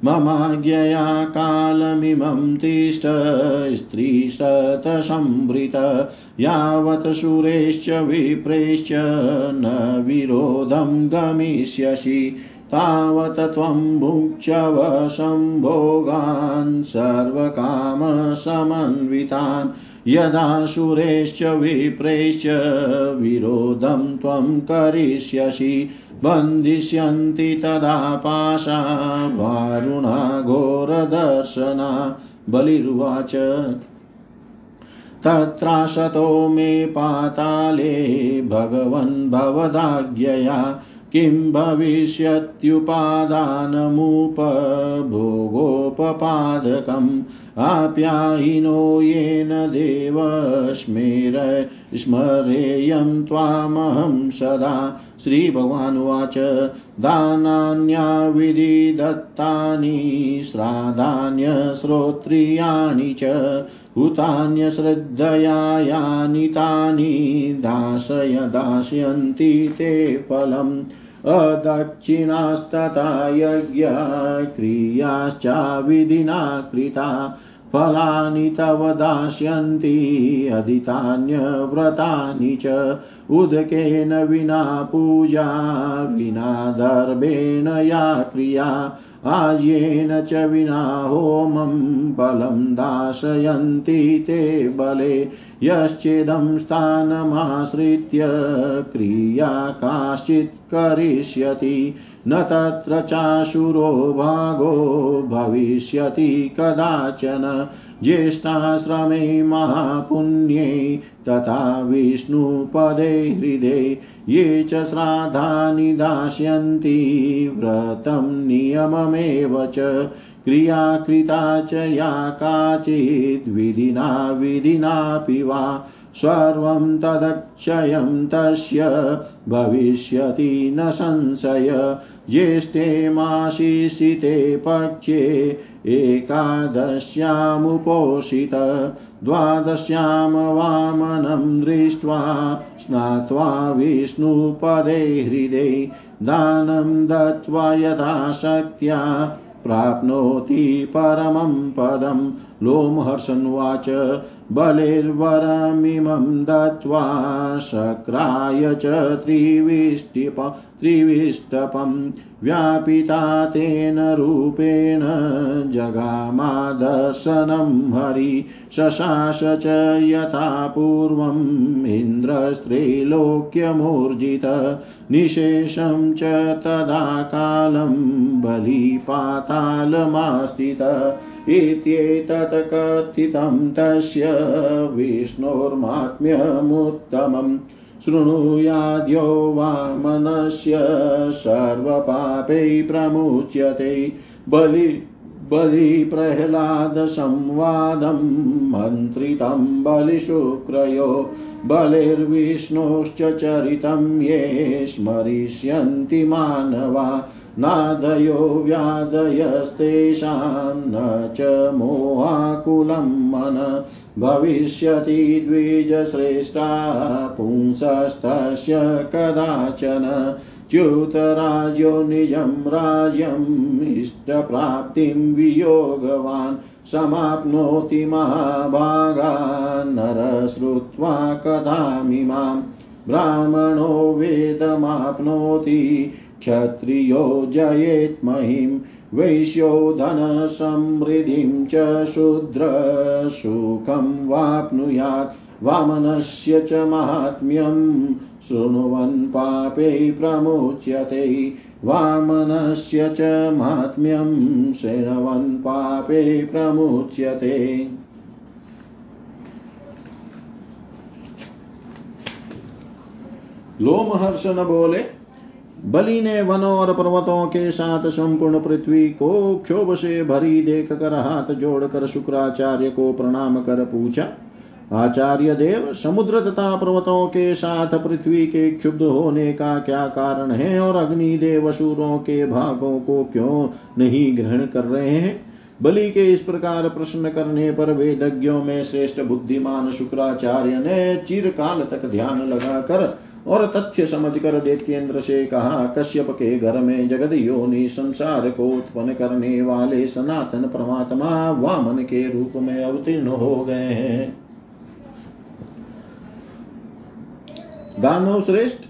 ममाज्ञया कालमिमं तिष्ठ स्त्रीशतसंभृत यावत् सुरेश्च विप्रेश्च न विरोधं गमिष्यसि तावत् त्वं भुक्ष्यव सम्भोगान् सर्वकामसमन्वितान् यदा सुरेश्च विप्रैश्च विरोधं त्वं करिष्यसि, बन्धिष्यन्ति तदा पाशा वारुणा घोरदर्शना। बलिरुवाच, तत्राशतो मे पाताले भगवन् भवदाज्ञया। किं भविष्यत्युपादानमुपभोगोपपादकम् आप्यायिनो येन देव स्मेर स्मरेयं त्वामहं सदा। श्रीभगवानुवाच दानान्याविधि दत्तानि श्राद्धान्यश्रोत्रियाणि च हुतान्यश्रद्धया यानि तानि दासय दास्यन्ति ते फलम् अदक्षिणास्तथा यज्ञा क्रियाश्चाविधिना कृता फलानि तव दास्यन्ति अदितान्यव्रतानि च उदकेन विना पूजा विना दर्भेण या क्रिया आज्येन च विना होमं बलं दाशयन्ति ते बले, यश्चिदं स्थानमाश्रित्य क्रिया काश्चित् करिष्यति, न तत्र चाशुरो भागो भविष्यति कदाचन। ज्येष्ठाश्रमे महापुण्ये तथा विष्णुपदे हृदे ये च श्राद्धानि दास्यन्ति, व्रतं नियममेव च क्रिया कृता च या काचिद्विधिना विधिनापि वा सर्वं तदक्षयं तस्य भविष्यति न संशय। ज्येष्ठे माशिषिते पक्षे एकादश्यामुपोषित। द्वादश्यां वामनं दृष्ट्वा स्नात्वा विष्णुपदे हृदे दानं दत्त्वा यथाशक्त्या प्राप्नोति परमं पदं। लोमहर्षन्वाच बलिर्वरमिमं दत्त्वा शक्राय च त्रिविष्टिप त्रिविष्टपं व्यापिता तेन रूपेण जगामादर्शनं हरि शशास च यथा पूर्वम् इन्द्रस्त्रैलोक्यमूर्जित निशेषं च तदा कालं बलिपातालमास्थित इत्येतत् कथितं तस्य विष्णोर्मात्म्यमुत्तमम् शृणुयाद्यो वामनस्य सर्वपापै प्रमुच्यते। बलि, बलिप्रह्लादसंवादं मन्त्रितं बलिशुक्रयो। बलिर्विष्णोश्च चरितं ये स्मरिष्यन्ति मानवा। नादयो व्यादयस्तेषां न च मोहाकुलं मन। भविष्यति द्विजश्रेष्ठा पुंसस्तस्य कदाचन। च्युतराज्यो निजं राज्यम् इष्टप्राप्तिं वियोगवान्। समाप्नोति महाभागा नर श्रुत्वा कथामिमां ब्राह्मणो वेदमाप्नोति। क्षत्रियो जयेत् महिं, वैश्यो धनसमृद्धिं च शूद्रसुखं वाप्नुयात्, वामनस्य च माहात्म्यं शृण्वन् पापै प्रमुच्यते, वामनस्य च माहात्म्यं शृण्वन् पापे प्रमुच्यते। लोमहर्षण बोले बलि ने वनों और पर्वतों के साथ संपूर्ण पृथ्वी को क्षोभ से भरी देख कर हाथ जोड़कर शुक्राचार्य को प्रणाम कर पूछा, आचार्य देव, समुद्र तथा पर्वतों के साथ पृथ्वी के क्षुब्ध होने का क्या कारण है और अग्नि देव असुरों के भागों को क्यों नहीं ग्रहण कर रहे हैं? बलि के इस प्रकार प्रश्न करने पर वेदज्ञों में श्रेष्ठ बुद्धिमान शुक्राचार्य ने चिरकाल तक ध्यान लगाकर और तथ्य समझकर दैत्येंद्र से कहा, कश्यप के घर में जगद योनि संसार को उत्पन्न करने वाले सनातन परमात्मा वामन के रूप में अवतीर्ण हो गए हैं। दानव श्रेष्ठ,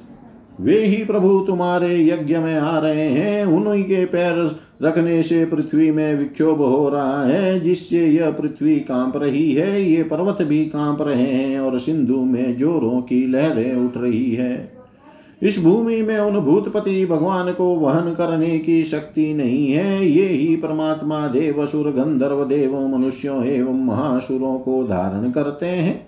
वे ही प्रभु तुम्हारे यज्ञ में आ रहे हैं। उन्हीं के पैर रखने से पृथ्वी में विक्षोभ हो रहा है, जिससे यह पृथ्वी काँप रही है। ये पर्वत भी काँप रहे हैं और सिंधु में जोरों की लहरें उठ रही है। इस भूमि में उन भूतपति भगवान को वहन करने की शक्ति नहीं है। ये ही परमात्मा देव सुर गंधर्व देव, मनुष्यों एवं महासुरों को धारण करते हैं।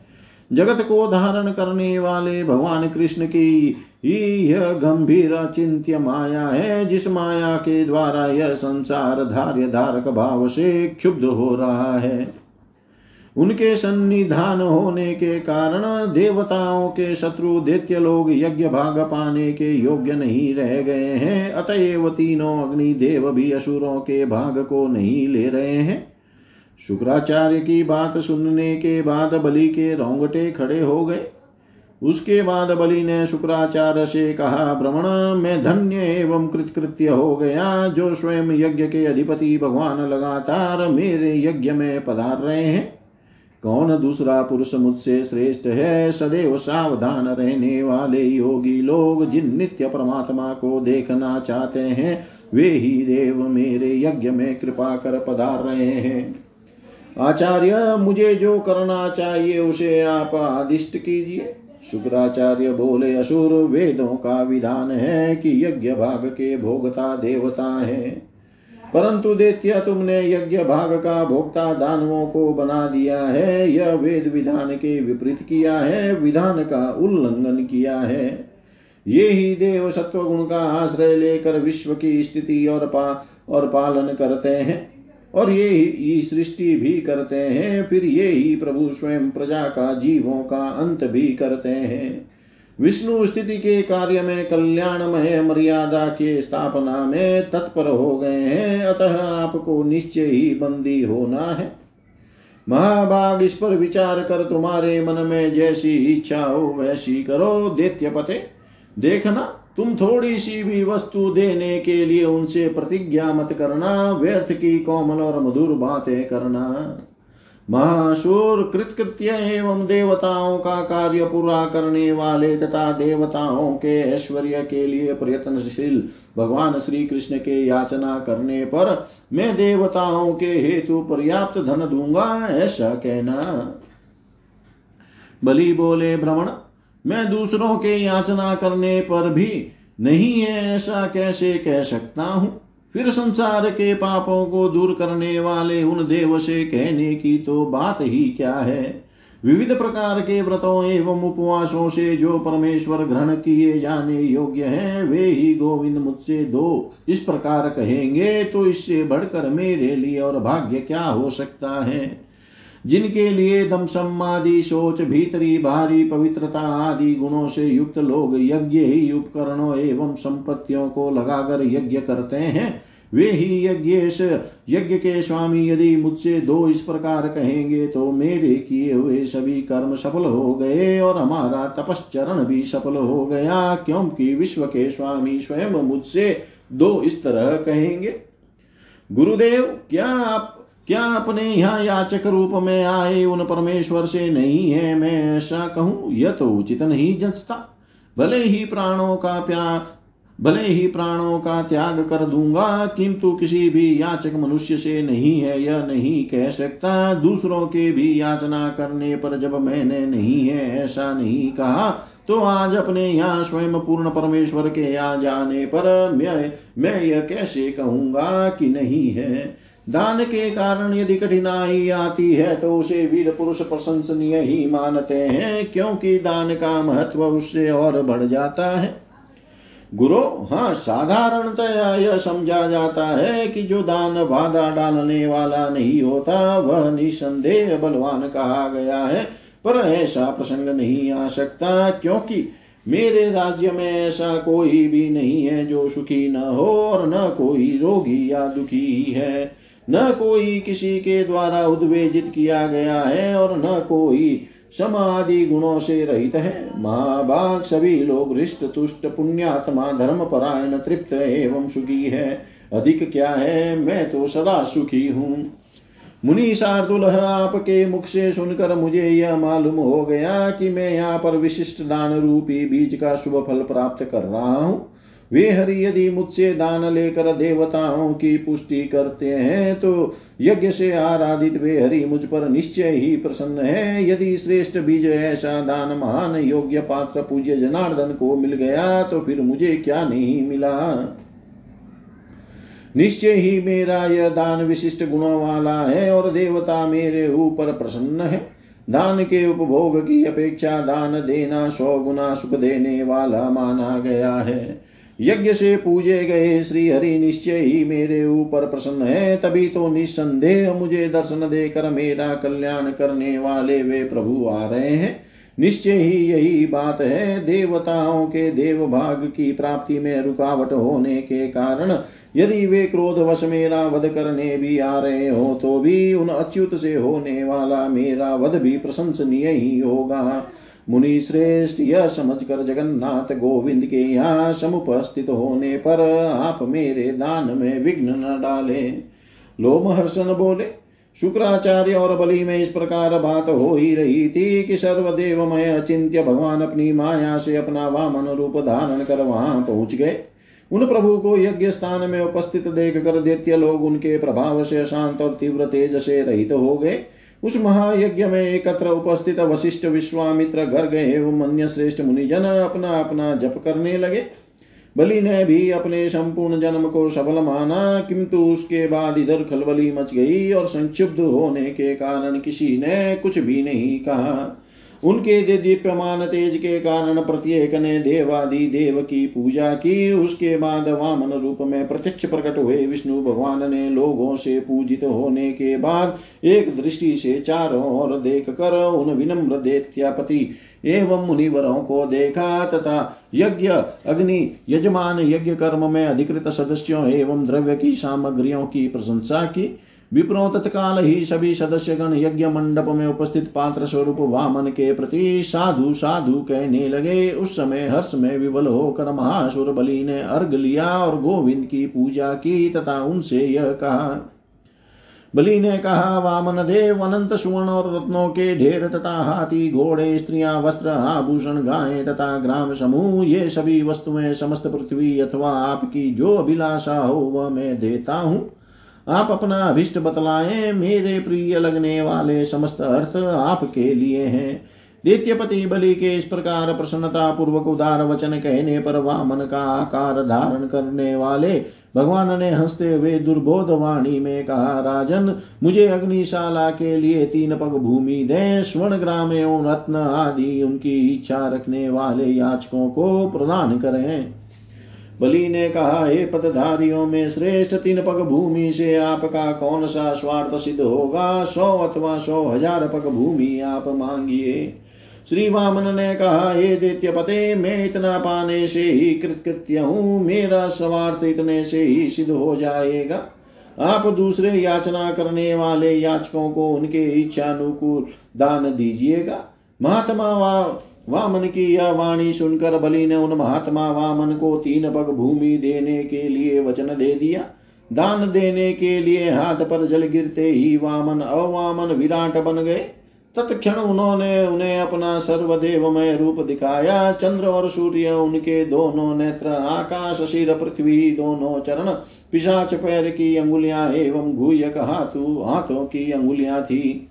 जगत को धारण करने वाले भगवान कृष्ण की यह गंभीर चिंत्य माया है, जिस माया के द्वारा यह संसार धार्य धारक भाव से क्षुब्ध हो रहा है। उनके सन्निधान होने के कारण देवताओं के शत्रु दैत्य लोग यज्ञ भाग पाने के योग्य नहीं रह गए हैं। अतएव तीनों अग्नि देव भी असुरों के भाग को नहीं ले रहे हैं। शुक्राचार्य की बात सुनने के बाद बलि के रोंगटे खड़े हो गए। उसके बाद बलि ने शुक्राचार्य से कहा भ्रमण मैं धन्य एवं कृतकृत्य हो गया, जो स्वयं यज्ञ के अधिपति भगवान लगातार मेरे यज्ञ में पधार रहे हैं। कौन दूसरा पुरुष मुझसे श्रेष्ठ है? सदैव सावधान रहने वाले योगी लोग जिन नित्य परमात्मा को देखना चाहते हैं, वे ही देव मेरे यज्ञ में कृपा कर पधार रहे हैं। आचार्य, मुझे जो करना चाहिए उसे आप आदिष्ट कीजिए। शुक्राचार्य बोले, असुर, वेदों का विधान है कि यज्ञ भाग के भोगता देवता है। परंतु दैत्य, तुमने यज्ञ भाग का भोक्ता दानवों को बना दिया है। यह वेद विधान के विपरीत किया है, विधान का उल्लंघन किया है। ये ही देव सत्व गुण का आश्रय लेकर विश्व की स्थिति और पा, और पालन करते हैं। और ये ही सृष्टि भी करते हैं, फिर ये ही प्रभु स्वयं प्रजा का, जीवों का अंत भी करते हैं। विष्णु स्थिति के कार्य में कल्याणमय मर्यादा के स्थापना में तत्पर हो गए हैं, अतः आपको निश्चय ही बंदी होना है। महाभाग इस पर विचार कर तुम्हारे मन में जैसी इच्छा हो, वैसी करो, दैत्य पते, देखना तुम थोड़ी सी भी वस्तु देने के लिए उनसे प्रतिज्ञा मत करना, व्यर्थ की कोमल और मधुर बातें करना। महाशूर कृतकृत्य एवं देवताओं का कार्य पूरा करने वाले तथा देवताओं के ऐश्वर्य के लिए प्रयत्नशील भगवान श्री कृष्ण के याचना करने पर मैं देवताओं के हेतु पर्याप्त धन दूँगा, ऐसा कहना। बलि बोले, भ्रमण मैं दूसरों के याचना करने पर भी नहीं है ऐसा कैसे कह सकता हूँ? फिर संसार के पापों को दूर करने वाले उन देव से कहने की तो बात ही क्या है? विविध प्रकार के व्रतों एवं उपवासों से जो परमेश्वर ग्रहण किए जाने योग्य हैं, वे ही गोविंद मुझसे दो। इस प्रकार कहेंगे तो इससे बढ़कर मेरे लिए और भाग्य क्या हो सकता है? जिनके लिए दम सम्मादि सोच भीतरी भारी पवित्रता आदि गुणों से युक्त लोग यज्ञ ही उपकरणों एवं संपत्तियों को लगाकर यज्ञ करते हैं, वे ही यज्ञेश यज्ञ के स्वामी यदि मुझसे दो इस प्रकार कहेंगे तो मेरे किए हुए सभी कर्म सफल हो गए और हमारा तपश्चरण भी सफल हो गया, क्योंकि विश्व के स्वामी स्वयं मुझसे दो इस तरह कहेंगे। गुरुदेव, क्या आप क्या अपने यहाँ याचक रूप में आए? उन परमेश्वर से नहीं है मैं ऐसा कहूँ। यह तो उचित नहीं जचता भले ही प्राणों का प्यार भले ही प्राणों का त्याग कर दूँगा, किंतु किसी भी याचक मनुष्य से नहीं है, यह नहीं कह सकता। दूसरों के भी याचना करने पर जब मैंने नहीं है, ऐसा नहीं कहा तो आज अपने यहाँ स्वयं पूर्ण परमेश्वर के यहाँ जाने पर मैं मैं यह कैसे कहूँगा कि नहीं है? दान के कारण यदि कठिनाई आती है तो उसे वीर पुरुष प्रशंसनीय ही मानते हैं, क्योंकि दान का महत्व उससे और बढ़ जाता है। गुरु हाँ साधारणतया यह समझा जाता है कि जो दान बाधा डालने वाला नहीं होता, वह निसंदेह बलवान कहा गया है। पर ऐसा प्रसंग नहीं आ सकता, क्योंकि मेरे राज्य में ऐसा कोई भी नहीं है जो सुखी न हो और न कोई रोगी या दुखी है। न कोई किसी के द्वारा उद्वेजित किया गया है और न कोई समाधि गुणों से रहित है। महाभाग सभी लोग हृष्ट, तुष्ट, पुण्यात्मा, धर्म परायण, तृप्त एवं सुखी है। अधिक क्या है? मैं तो सदा सुखी हूँ। मुनि शार्दुल, आपके मुख से सुनकर मुझे यह मालूम हो गया कि मैं यहाँ पर विशिष्ट दान रूपी बीज का शुभ फल प्राप्त कर रहा हूँ। वे हरि यदि मुझसे दान लेकर देवताओं की पुष्टि करते हैं तो यज्ञ से आराधित वे हरि मुझ पर निश्चय ही प्रसन्न है। यदि श्रेष्ठ बीज ऐसा दान, महान योग्य पात्र पूज्य जनार्दन को मिल गया तो फिर मुझे क्या नहीं मिला? निश्चय ही मेरा यह दान विशिष्ट गुणों वाला है और देवता मेरे ऊपर प्रसन्न है। दान के उपभोग की अपेक्षा दान देना सौ गुना सुख देने वाला माना गया है। यज्ञ से पूजे गए श्री हरि निश्चय ही मेरे ऊपर प्रसन्न है। तभी तो निस्संदेह मुझे दर्शन देकर मेरा कल्याण करने वाले वे प्रभु आ रहे हैं। निश्चय ही यही बात है। देवताओं के देव भाग की प्राप्ति में रुकावट होने के कारण यदि वे क्रोध वश मेरा वध करने भी आ रहे हो तो भी उन अच्युत से होने वाला मेरा वध भी प्रशंसनीय ही होगा। मुनि श्रेष्ठ यह समझकर जगन्नाथ गोविंद के यहाँ समुपस्थित होने पर आप मेरे दान में विघ्न न डाले। लोमहर्षण बोले, शुक्राचार्य और बलि में इस प्रकार बात हो ही रही थी कि सर्वदेवमय अचिंत्य भगवान अपनी माया से अपना वामन रूप धारण कर वहाँ पहुँच गए। उन प्रभु को यज्ञ स्थान में उपस्थित देख कर दैत्य लोग उनके प्रभाव से शांत और तीव्र तेज से रहित हो गए। उस महायज्ञ में एकत्र उपस्थित वशिष्ठ विश्वामित्र घर गए एवं अन्य श्रेष्ठ मुनिजन अपना अपना जप करने लगे। बलि ने भी अपने संपूर्ण जन्म को सफल माना, किंतु उसके बाद इधर खलबली मच गई और संक्षुब्ध होने के कारण किसी ने कुछ भी नहीं कहा। उनके दीप्यमान तेज के कारण प्रत्येक ने देवादि देव की पूजा की, उसके बाद वामन रूप में प्रत्यक्ष प्रकट हुए विष्णु भगवान ने लोगों से पूजित होने के बाद एक दृष्टि से चारों ओर देख कर उन विनम्र देत्यापति एवं मुनिवरों को देखा तथा यज्ञ, अग्नि, यजमान यज्ञ कर्म में अधिकृत सदस्यों एवं द्रव्य की सामग्रियों की प्रशंसा की। विप्रो तत्काल ही सभी सदस्यगण यज्ञ मंडप में उपस्थित पात्र स्वरूप वामन के प्रति साधु साधु कहने लगे। उस समय हर्ष में विवल होकर महासुर बलि ने अर्घ लिया और गोविंद की पूजा की तथा उनसे यह कहा। बलि ने कहा, वामन देव, अनंत सुवर्ण और रत्नों के ढेर तथा हाथी, घोड़े, स्त्रियाँ, वस्त्र, आभूषण, गायें तथा ग्राम समूह, ये सभी वस्तुएँ समस्त पृथ्वी अथवा आपकी जो अभिलाषा हो वह मैं देता हूँ। आप अपना अभिष्ट बतलाएँ, मेरे प्रिय लगने वाले समस्त अर्थ आपके लिए हैं। द्वितीयपति बलि के इस प्रकार प्रसन्नता पूर्वक उदार वचन कहने पर वामन का आकार धारण करने वाले भगवान ने हँसते हुए दुर्बोध वाणी में कहा, राजन, मुझे अग्निशाला के लिए तीन पग भूमि दे, स्वर्ण ग्राम एवं रत्न आदि उनकी इच्छा रखने वाले याचकों को प्रदान करें। बलि ने कहा, हे पदधारियों में श्रेष्ठ तीन पग भूमि से आपका कौन सा स्वार्थ सिद्ध होगा? सौ अथवा सौ हज़ार पग भूमि आप मांगिए। श्री वामन ने कहा, हे दैत्य पते, मैं इतना पाने से ही कृतकृत्य हूँ। मेरा स्वार्थ इतने से ही सिद्ध हो जाएगा। आप दूसरे याचना करने वाले याचकों को उनके इच्छानुकूल दान दीजिएगा। महात्मा वामन की यह वाणी सुनकर बलि ने उन महात्मा वामन को तीन पग भूमि देने के लिए वचन दे दिया। दान देने के लिए हाथ पर जल गिरते ही वामन अवामन विराट बन गए। तत्क्षण उन्होंने उन्हें अपना सर्वदेवमय रूप दिखाया। चंद्र और सूर्य, उनके दोनों नेत्र, आकाश शिर पृथ्वी, दोनों चरण, पिशाच पैर की अंगुलियाँ एवं भूयक हाथों हाथों की अंगुलियाँ थी।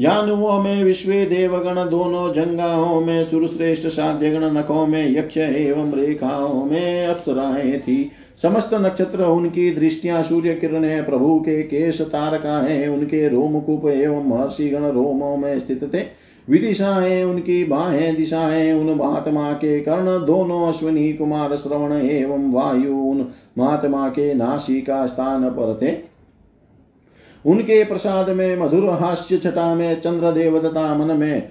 जानुओं में विश्व देवगण दोनों जंगाओं में, सुरश्रेष्ठ साध्यगण नखों में, यक्ष एवं रेखाओं में अप्सराएँ थी। समस्त नक्षत्र उनकी दृष्टियाँ सूर्य किरण है, प्रभु के केश तारका है, उनके रोमकूप एवं महर्षि गण रोमों में स्थित थे। विदिशाएँ उनकी बाहें दिशाएँ, उन महात्मा के कर्ण, दोनों अश्विनी कुमार, श्रवण एवं वायु, उन महात्मा के नासिका स्थान पर थे। उनके प्रसाद में, मधुर हास्य छटा में चंद्र देव तथा मन में,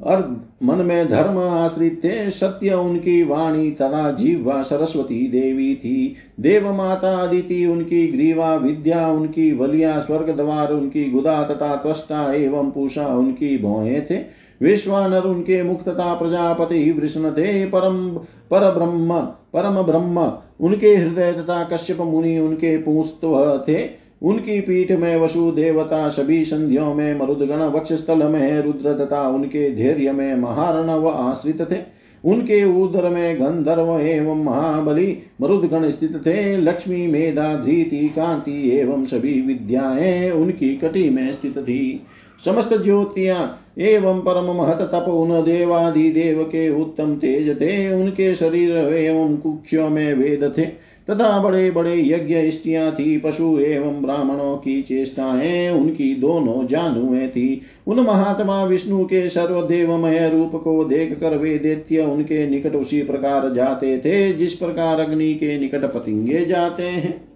और मन में धर्म आश्रित थे सत्य उनकी वाणी तथा जीवा सरस्वती देवी थी। देव माता अदिति उनकी ग्रीवा, विद्या उनकी वलिया स्वर्ग द्वार उनकी गुदा तथा त्वष्टा एवं पूषा उनकी भौए थे। विश्वानर उनके मुख तथा प्रजापति, वृष्ण थे परम पर ब्रह्म परम ब्रह्म। उनके हृदय तथा कश्यप मुनि उनके पुस्तव थे। उनकी पीठ में वसु देवता सभी संधियों में मरुदगण वक्ष स्थल में रुद्र तथा उनके धैर्य में महारणव आश्रित थे। उनके उदर में गंधर्व एवं महाबली मरुदगण स्थित थे। लक्ष्मी, मेधा, धीति, कांति एवं सभी विद्याएँ उनकी कटी में स्थित थी। समस्त ज्योतियाँ एवं परम महत तप उन देवादि देव के उत्तम तेज थे। उनके शरीर एवं कुक्षों में वेद थे। तथा बड़े बड़े यज्ञ इष्टियाँ थी, पशु एवं ब्राह्मणों की चेष्टाएँ उनकी दोनों जानुएँ थी। उन महात्मा विष्णु के सर्वदेवमय रूप को देख कर वे देत्य उनके निकट उसी प्रकार जाते थे, जिस प्रकार अग्नि के निकट पतिंगे जाते हैं।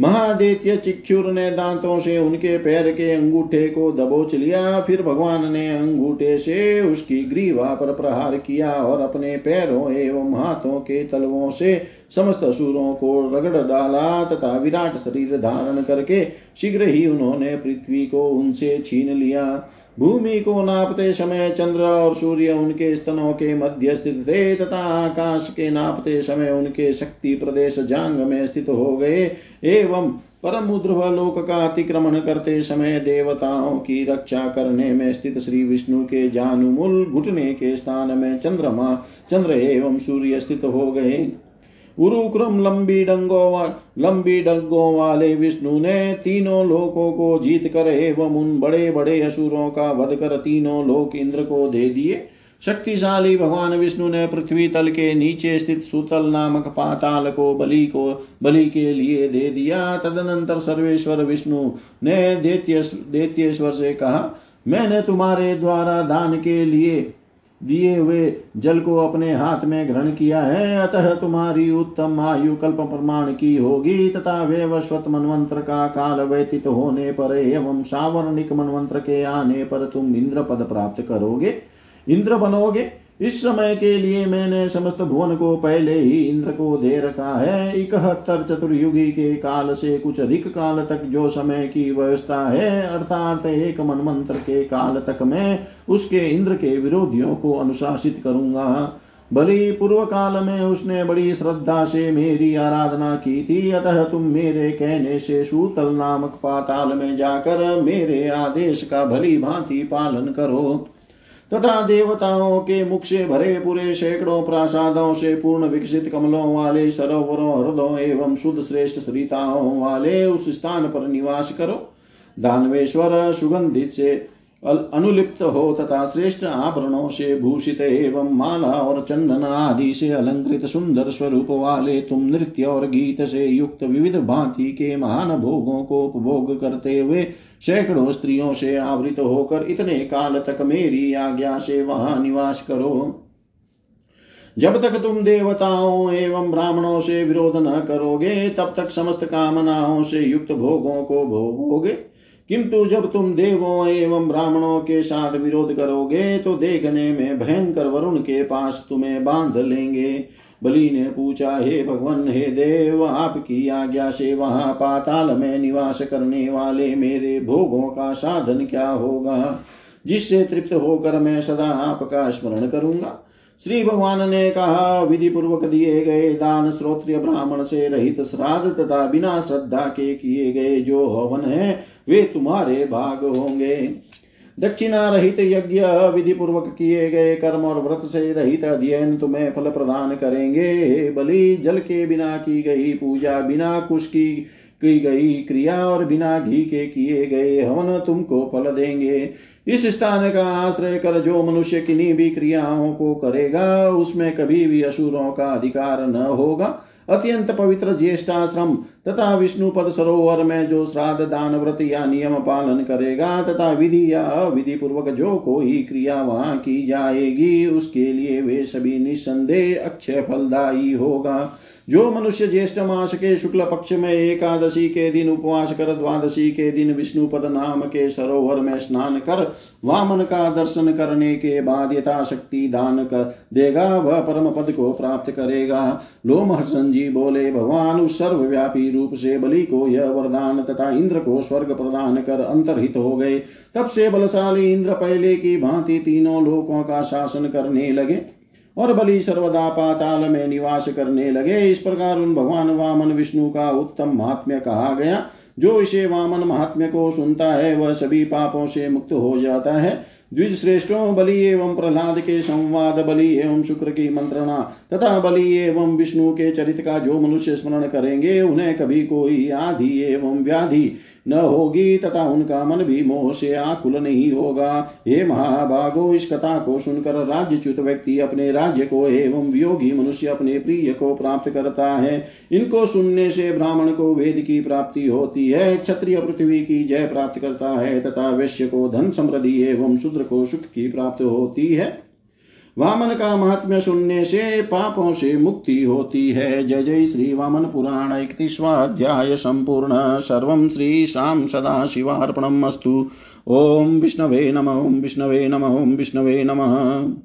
महादेत्य चिक्षुर ने दांतों से उनके पैर के अंगूठे को दबोच लिया। फिर भगवान ने अंगूठे से उसकी ग्रीवा पर प्रहार किया और अपने पैरों एवं हाथों के तलवों से समस्त सुरों को रगड़ डाला तथा विराट शरीर धारण करके शीघ्र ही उन्होंने पृथ्वी को उनसे छीन लिया। भूमि को नापते समय चंद्र और सूर्य उनके स्तनों के मध्य स्थित थे तथा आकाश के नापते समय उनके शक्ति प्रदेश जांग में स्थित हो गए। एवं परम लोक का अतिक्रमण करते समय देवताओं की रक्षा करने में स्थित श्री विष्णु के जानुमूल घुटने के स्थान में चंद्रमा, चंद्र एवं सूर्य स्थित हो गए। उरुक्रम लंबी डंगों लंबी डंगों वाले विष्णु ने तीनों लोकों को जीत कर एवं उन बड़े बड़े असुरों का वध कर तीनों लोक इंद्र को दे दिए। शक्तिशाली भगवान विष्णु ने पृथ्वी तल के नीचे स्थित सुतल नामक पाताल को बलि को बलि के लिए दे दिया। तदनंतर सर्वेश्वर विष्णु ने देत्येश्वर से कहा, मैंने तुम्हारे द्वारा दान के लिए दिए हुए जल को अपने हाथ में ग्रहण किया है, अतः तुम्हारी उत्तम आयु कल्प प्रमाण की होगी, तथा वेवस्वत मनवंत्र का काल व्यतीत होने पर एवं सावर्णिक मनवंत्र के आने पर तुम इंद्र पद प्राप्त करोगे। इंद्र बनोगे इस समय के लिए मैंने समस्त भुवन को पहले ही इंद्र को दे रखा है। इकहत्तर चतुर्युगी के काल से कुछ अधिक काल तक जो समय की व्यवस्था है, अर्थात एक मन मंत्र के काल तक मैं उसके इंद्र के विरोधियों को अनुशासित करूँगा। बलि पूर्व काल में उसने बड़ी श्रद्धा से मेरी आराधना की थी। अतः तुम मेरे कहने से सूतल नामक पाताल में जाकर मेरे आदेश का भली भांति पालन करो। तथा देवताओं के मुख से भरे पूरे सैकड़ों प्रासादों से पूर्ण विकसित कमलों वाले सरोवरों, हृदयों एवं शुद्ध श्रेष्ठ सरिताओं वाले उस स्थान पर निवास करो। दानवेश्वर सुगंधित से अनुलिप्त हो तथा श्रेष्ठ आभरणों से भूषित एवं माला और चंदन आदि से अलंकृत सुंदर स्वरूप वाले तुम नृत्य और गीत से युक्त विविध भांति के महान भोगों को उपभोग करते हुए सैकड़ों स्त्रियों से आवृत होकर इतने काल तक मेरी आज्ञा से वहाँ निवास करो। जब तक तुम देवताओं एवं ब्राह्मणों से विरोध न करोगे, तब तक समस्त कामनाओं से युक्त भोगों को भोगोगे। किंतु जब तुम देवों एवं ब्राह्मणों के साथ विरोध करोगे तो देखने में भयंकर वरुण के पास तुम्हें बाँध लेंगे। बलि ने पूछा, हे भगवान, हे देव, आपकी आज्ञा से वहाँ पाताल में निवास करने वाले मेरे भोगों का साधन क्या होगा, जिससे तृप्त होकर मैं सदा आपका स्मरण करूँगा? श्री भगवान ने कहा विधि पूर्वक दिए गए दान श्रोत्रिय ब्राह्मण से रहित श्राद्ध तथा बिना श्रद्धा के किए गए जो हवन है, वे तुम्हारे भाग होंगे। दक्षिणा रहित यज्ञ विधि पूर्वक किए गए कर्म और व्रत से रहित अध्ययन तुम्हें फल प्रदान करेंगे। बलि, जल के बिना की गई पूजा, बिना कुश की की गई क्रिया और बिना घी के किए गए हवन तुमको फल देंगे। इस स्थान का आश्रय कर जो मनुष्य किन्हीं भी क्रियाओं को करेगा, उसमें कभी भी असुरों का अधिकार न होगा। अत्यंत पवित्र ज्येष्ठाश्रम तथा विष्णु पद सरोवर में जो श्राद्ध दान व्रत या नियम पालन करेगा तथा विधि या अविधि पूर्वक जो कोई क्रिया वहाँ की जाएगी, उसके लिए वे सभी निस्संदेह अक्षय फलदायी होगा। जो मनुष्य ज्येष्ठ मास के शुक्ल पक्ष में एकादशी के दिन उपवास कर द्वादशी के दिन विष्णु पद नाम के सरोवर में स्नान कर वामन का दर्शन करने के बाद यथाशक्ति दान कर देगा, वह परम पद को प्राप्त करेगा। लोमहर्षण जी बोले, भगवान, उस सर्वव्यापी रूप से बलि को यह वरदान तथा इंद्र को स्वर्ग प्रदान कर अंतरहित हो गए। तब से बलशाली इंद्र पहले की भांति तीनों लोकों का शासन करने लगे। और बलि सर्वदा पाताल में निवास करने लगे। इस प्रकार उन भगवान वामन विष्णु का उत्तम महात्म्य कहा गया। जो इसे वामन महात्म्य को सुनता है, वह सभी पापों से मुक्त हो जाता है। द्विज श्रेष्ठों बलि एवं प्रहलाद के संवाद, बलि एवं शुक्र की मंत्रणा तथा बलि एवं विष्णु के चरित्र का जो मनुष्य स्मरण करेंगे, उन्हें कभी कोई आधि एवं व्याधि न होगी तथा उनका मन भी मोह से आकुल नहीं होगा। हे महाभागो, इस कथा को सुनकर राज्यच्युत व्यक्ति अपने राज्य को एवं वियोगी मनुष्य अपने प्रिय को प्राप्त करता है। इनको सुनने से ब्राह्मण को वेद की प्राप्ति होती है, क्षत्रिय पृथ्वी की जय प्राप्त करता है, तथा वैश्य को धन समृद्धि एवं शूद्र को सुख की प्राप्त होती है। वामन का महात्म्य सुनने से पापों से मुक्ति होती है। जय जय श्री वामन पुराण इकतीसवाध्याय संपूर्ण। सर्व श्री शाम सदा शिवार्पणमस्तु ओम विष्णवे नम ओं विष्णवे नम, ओम विष्णवे नमः।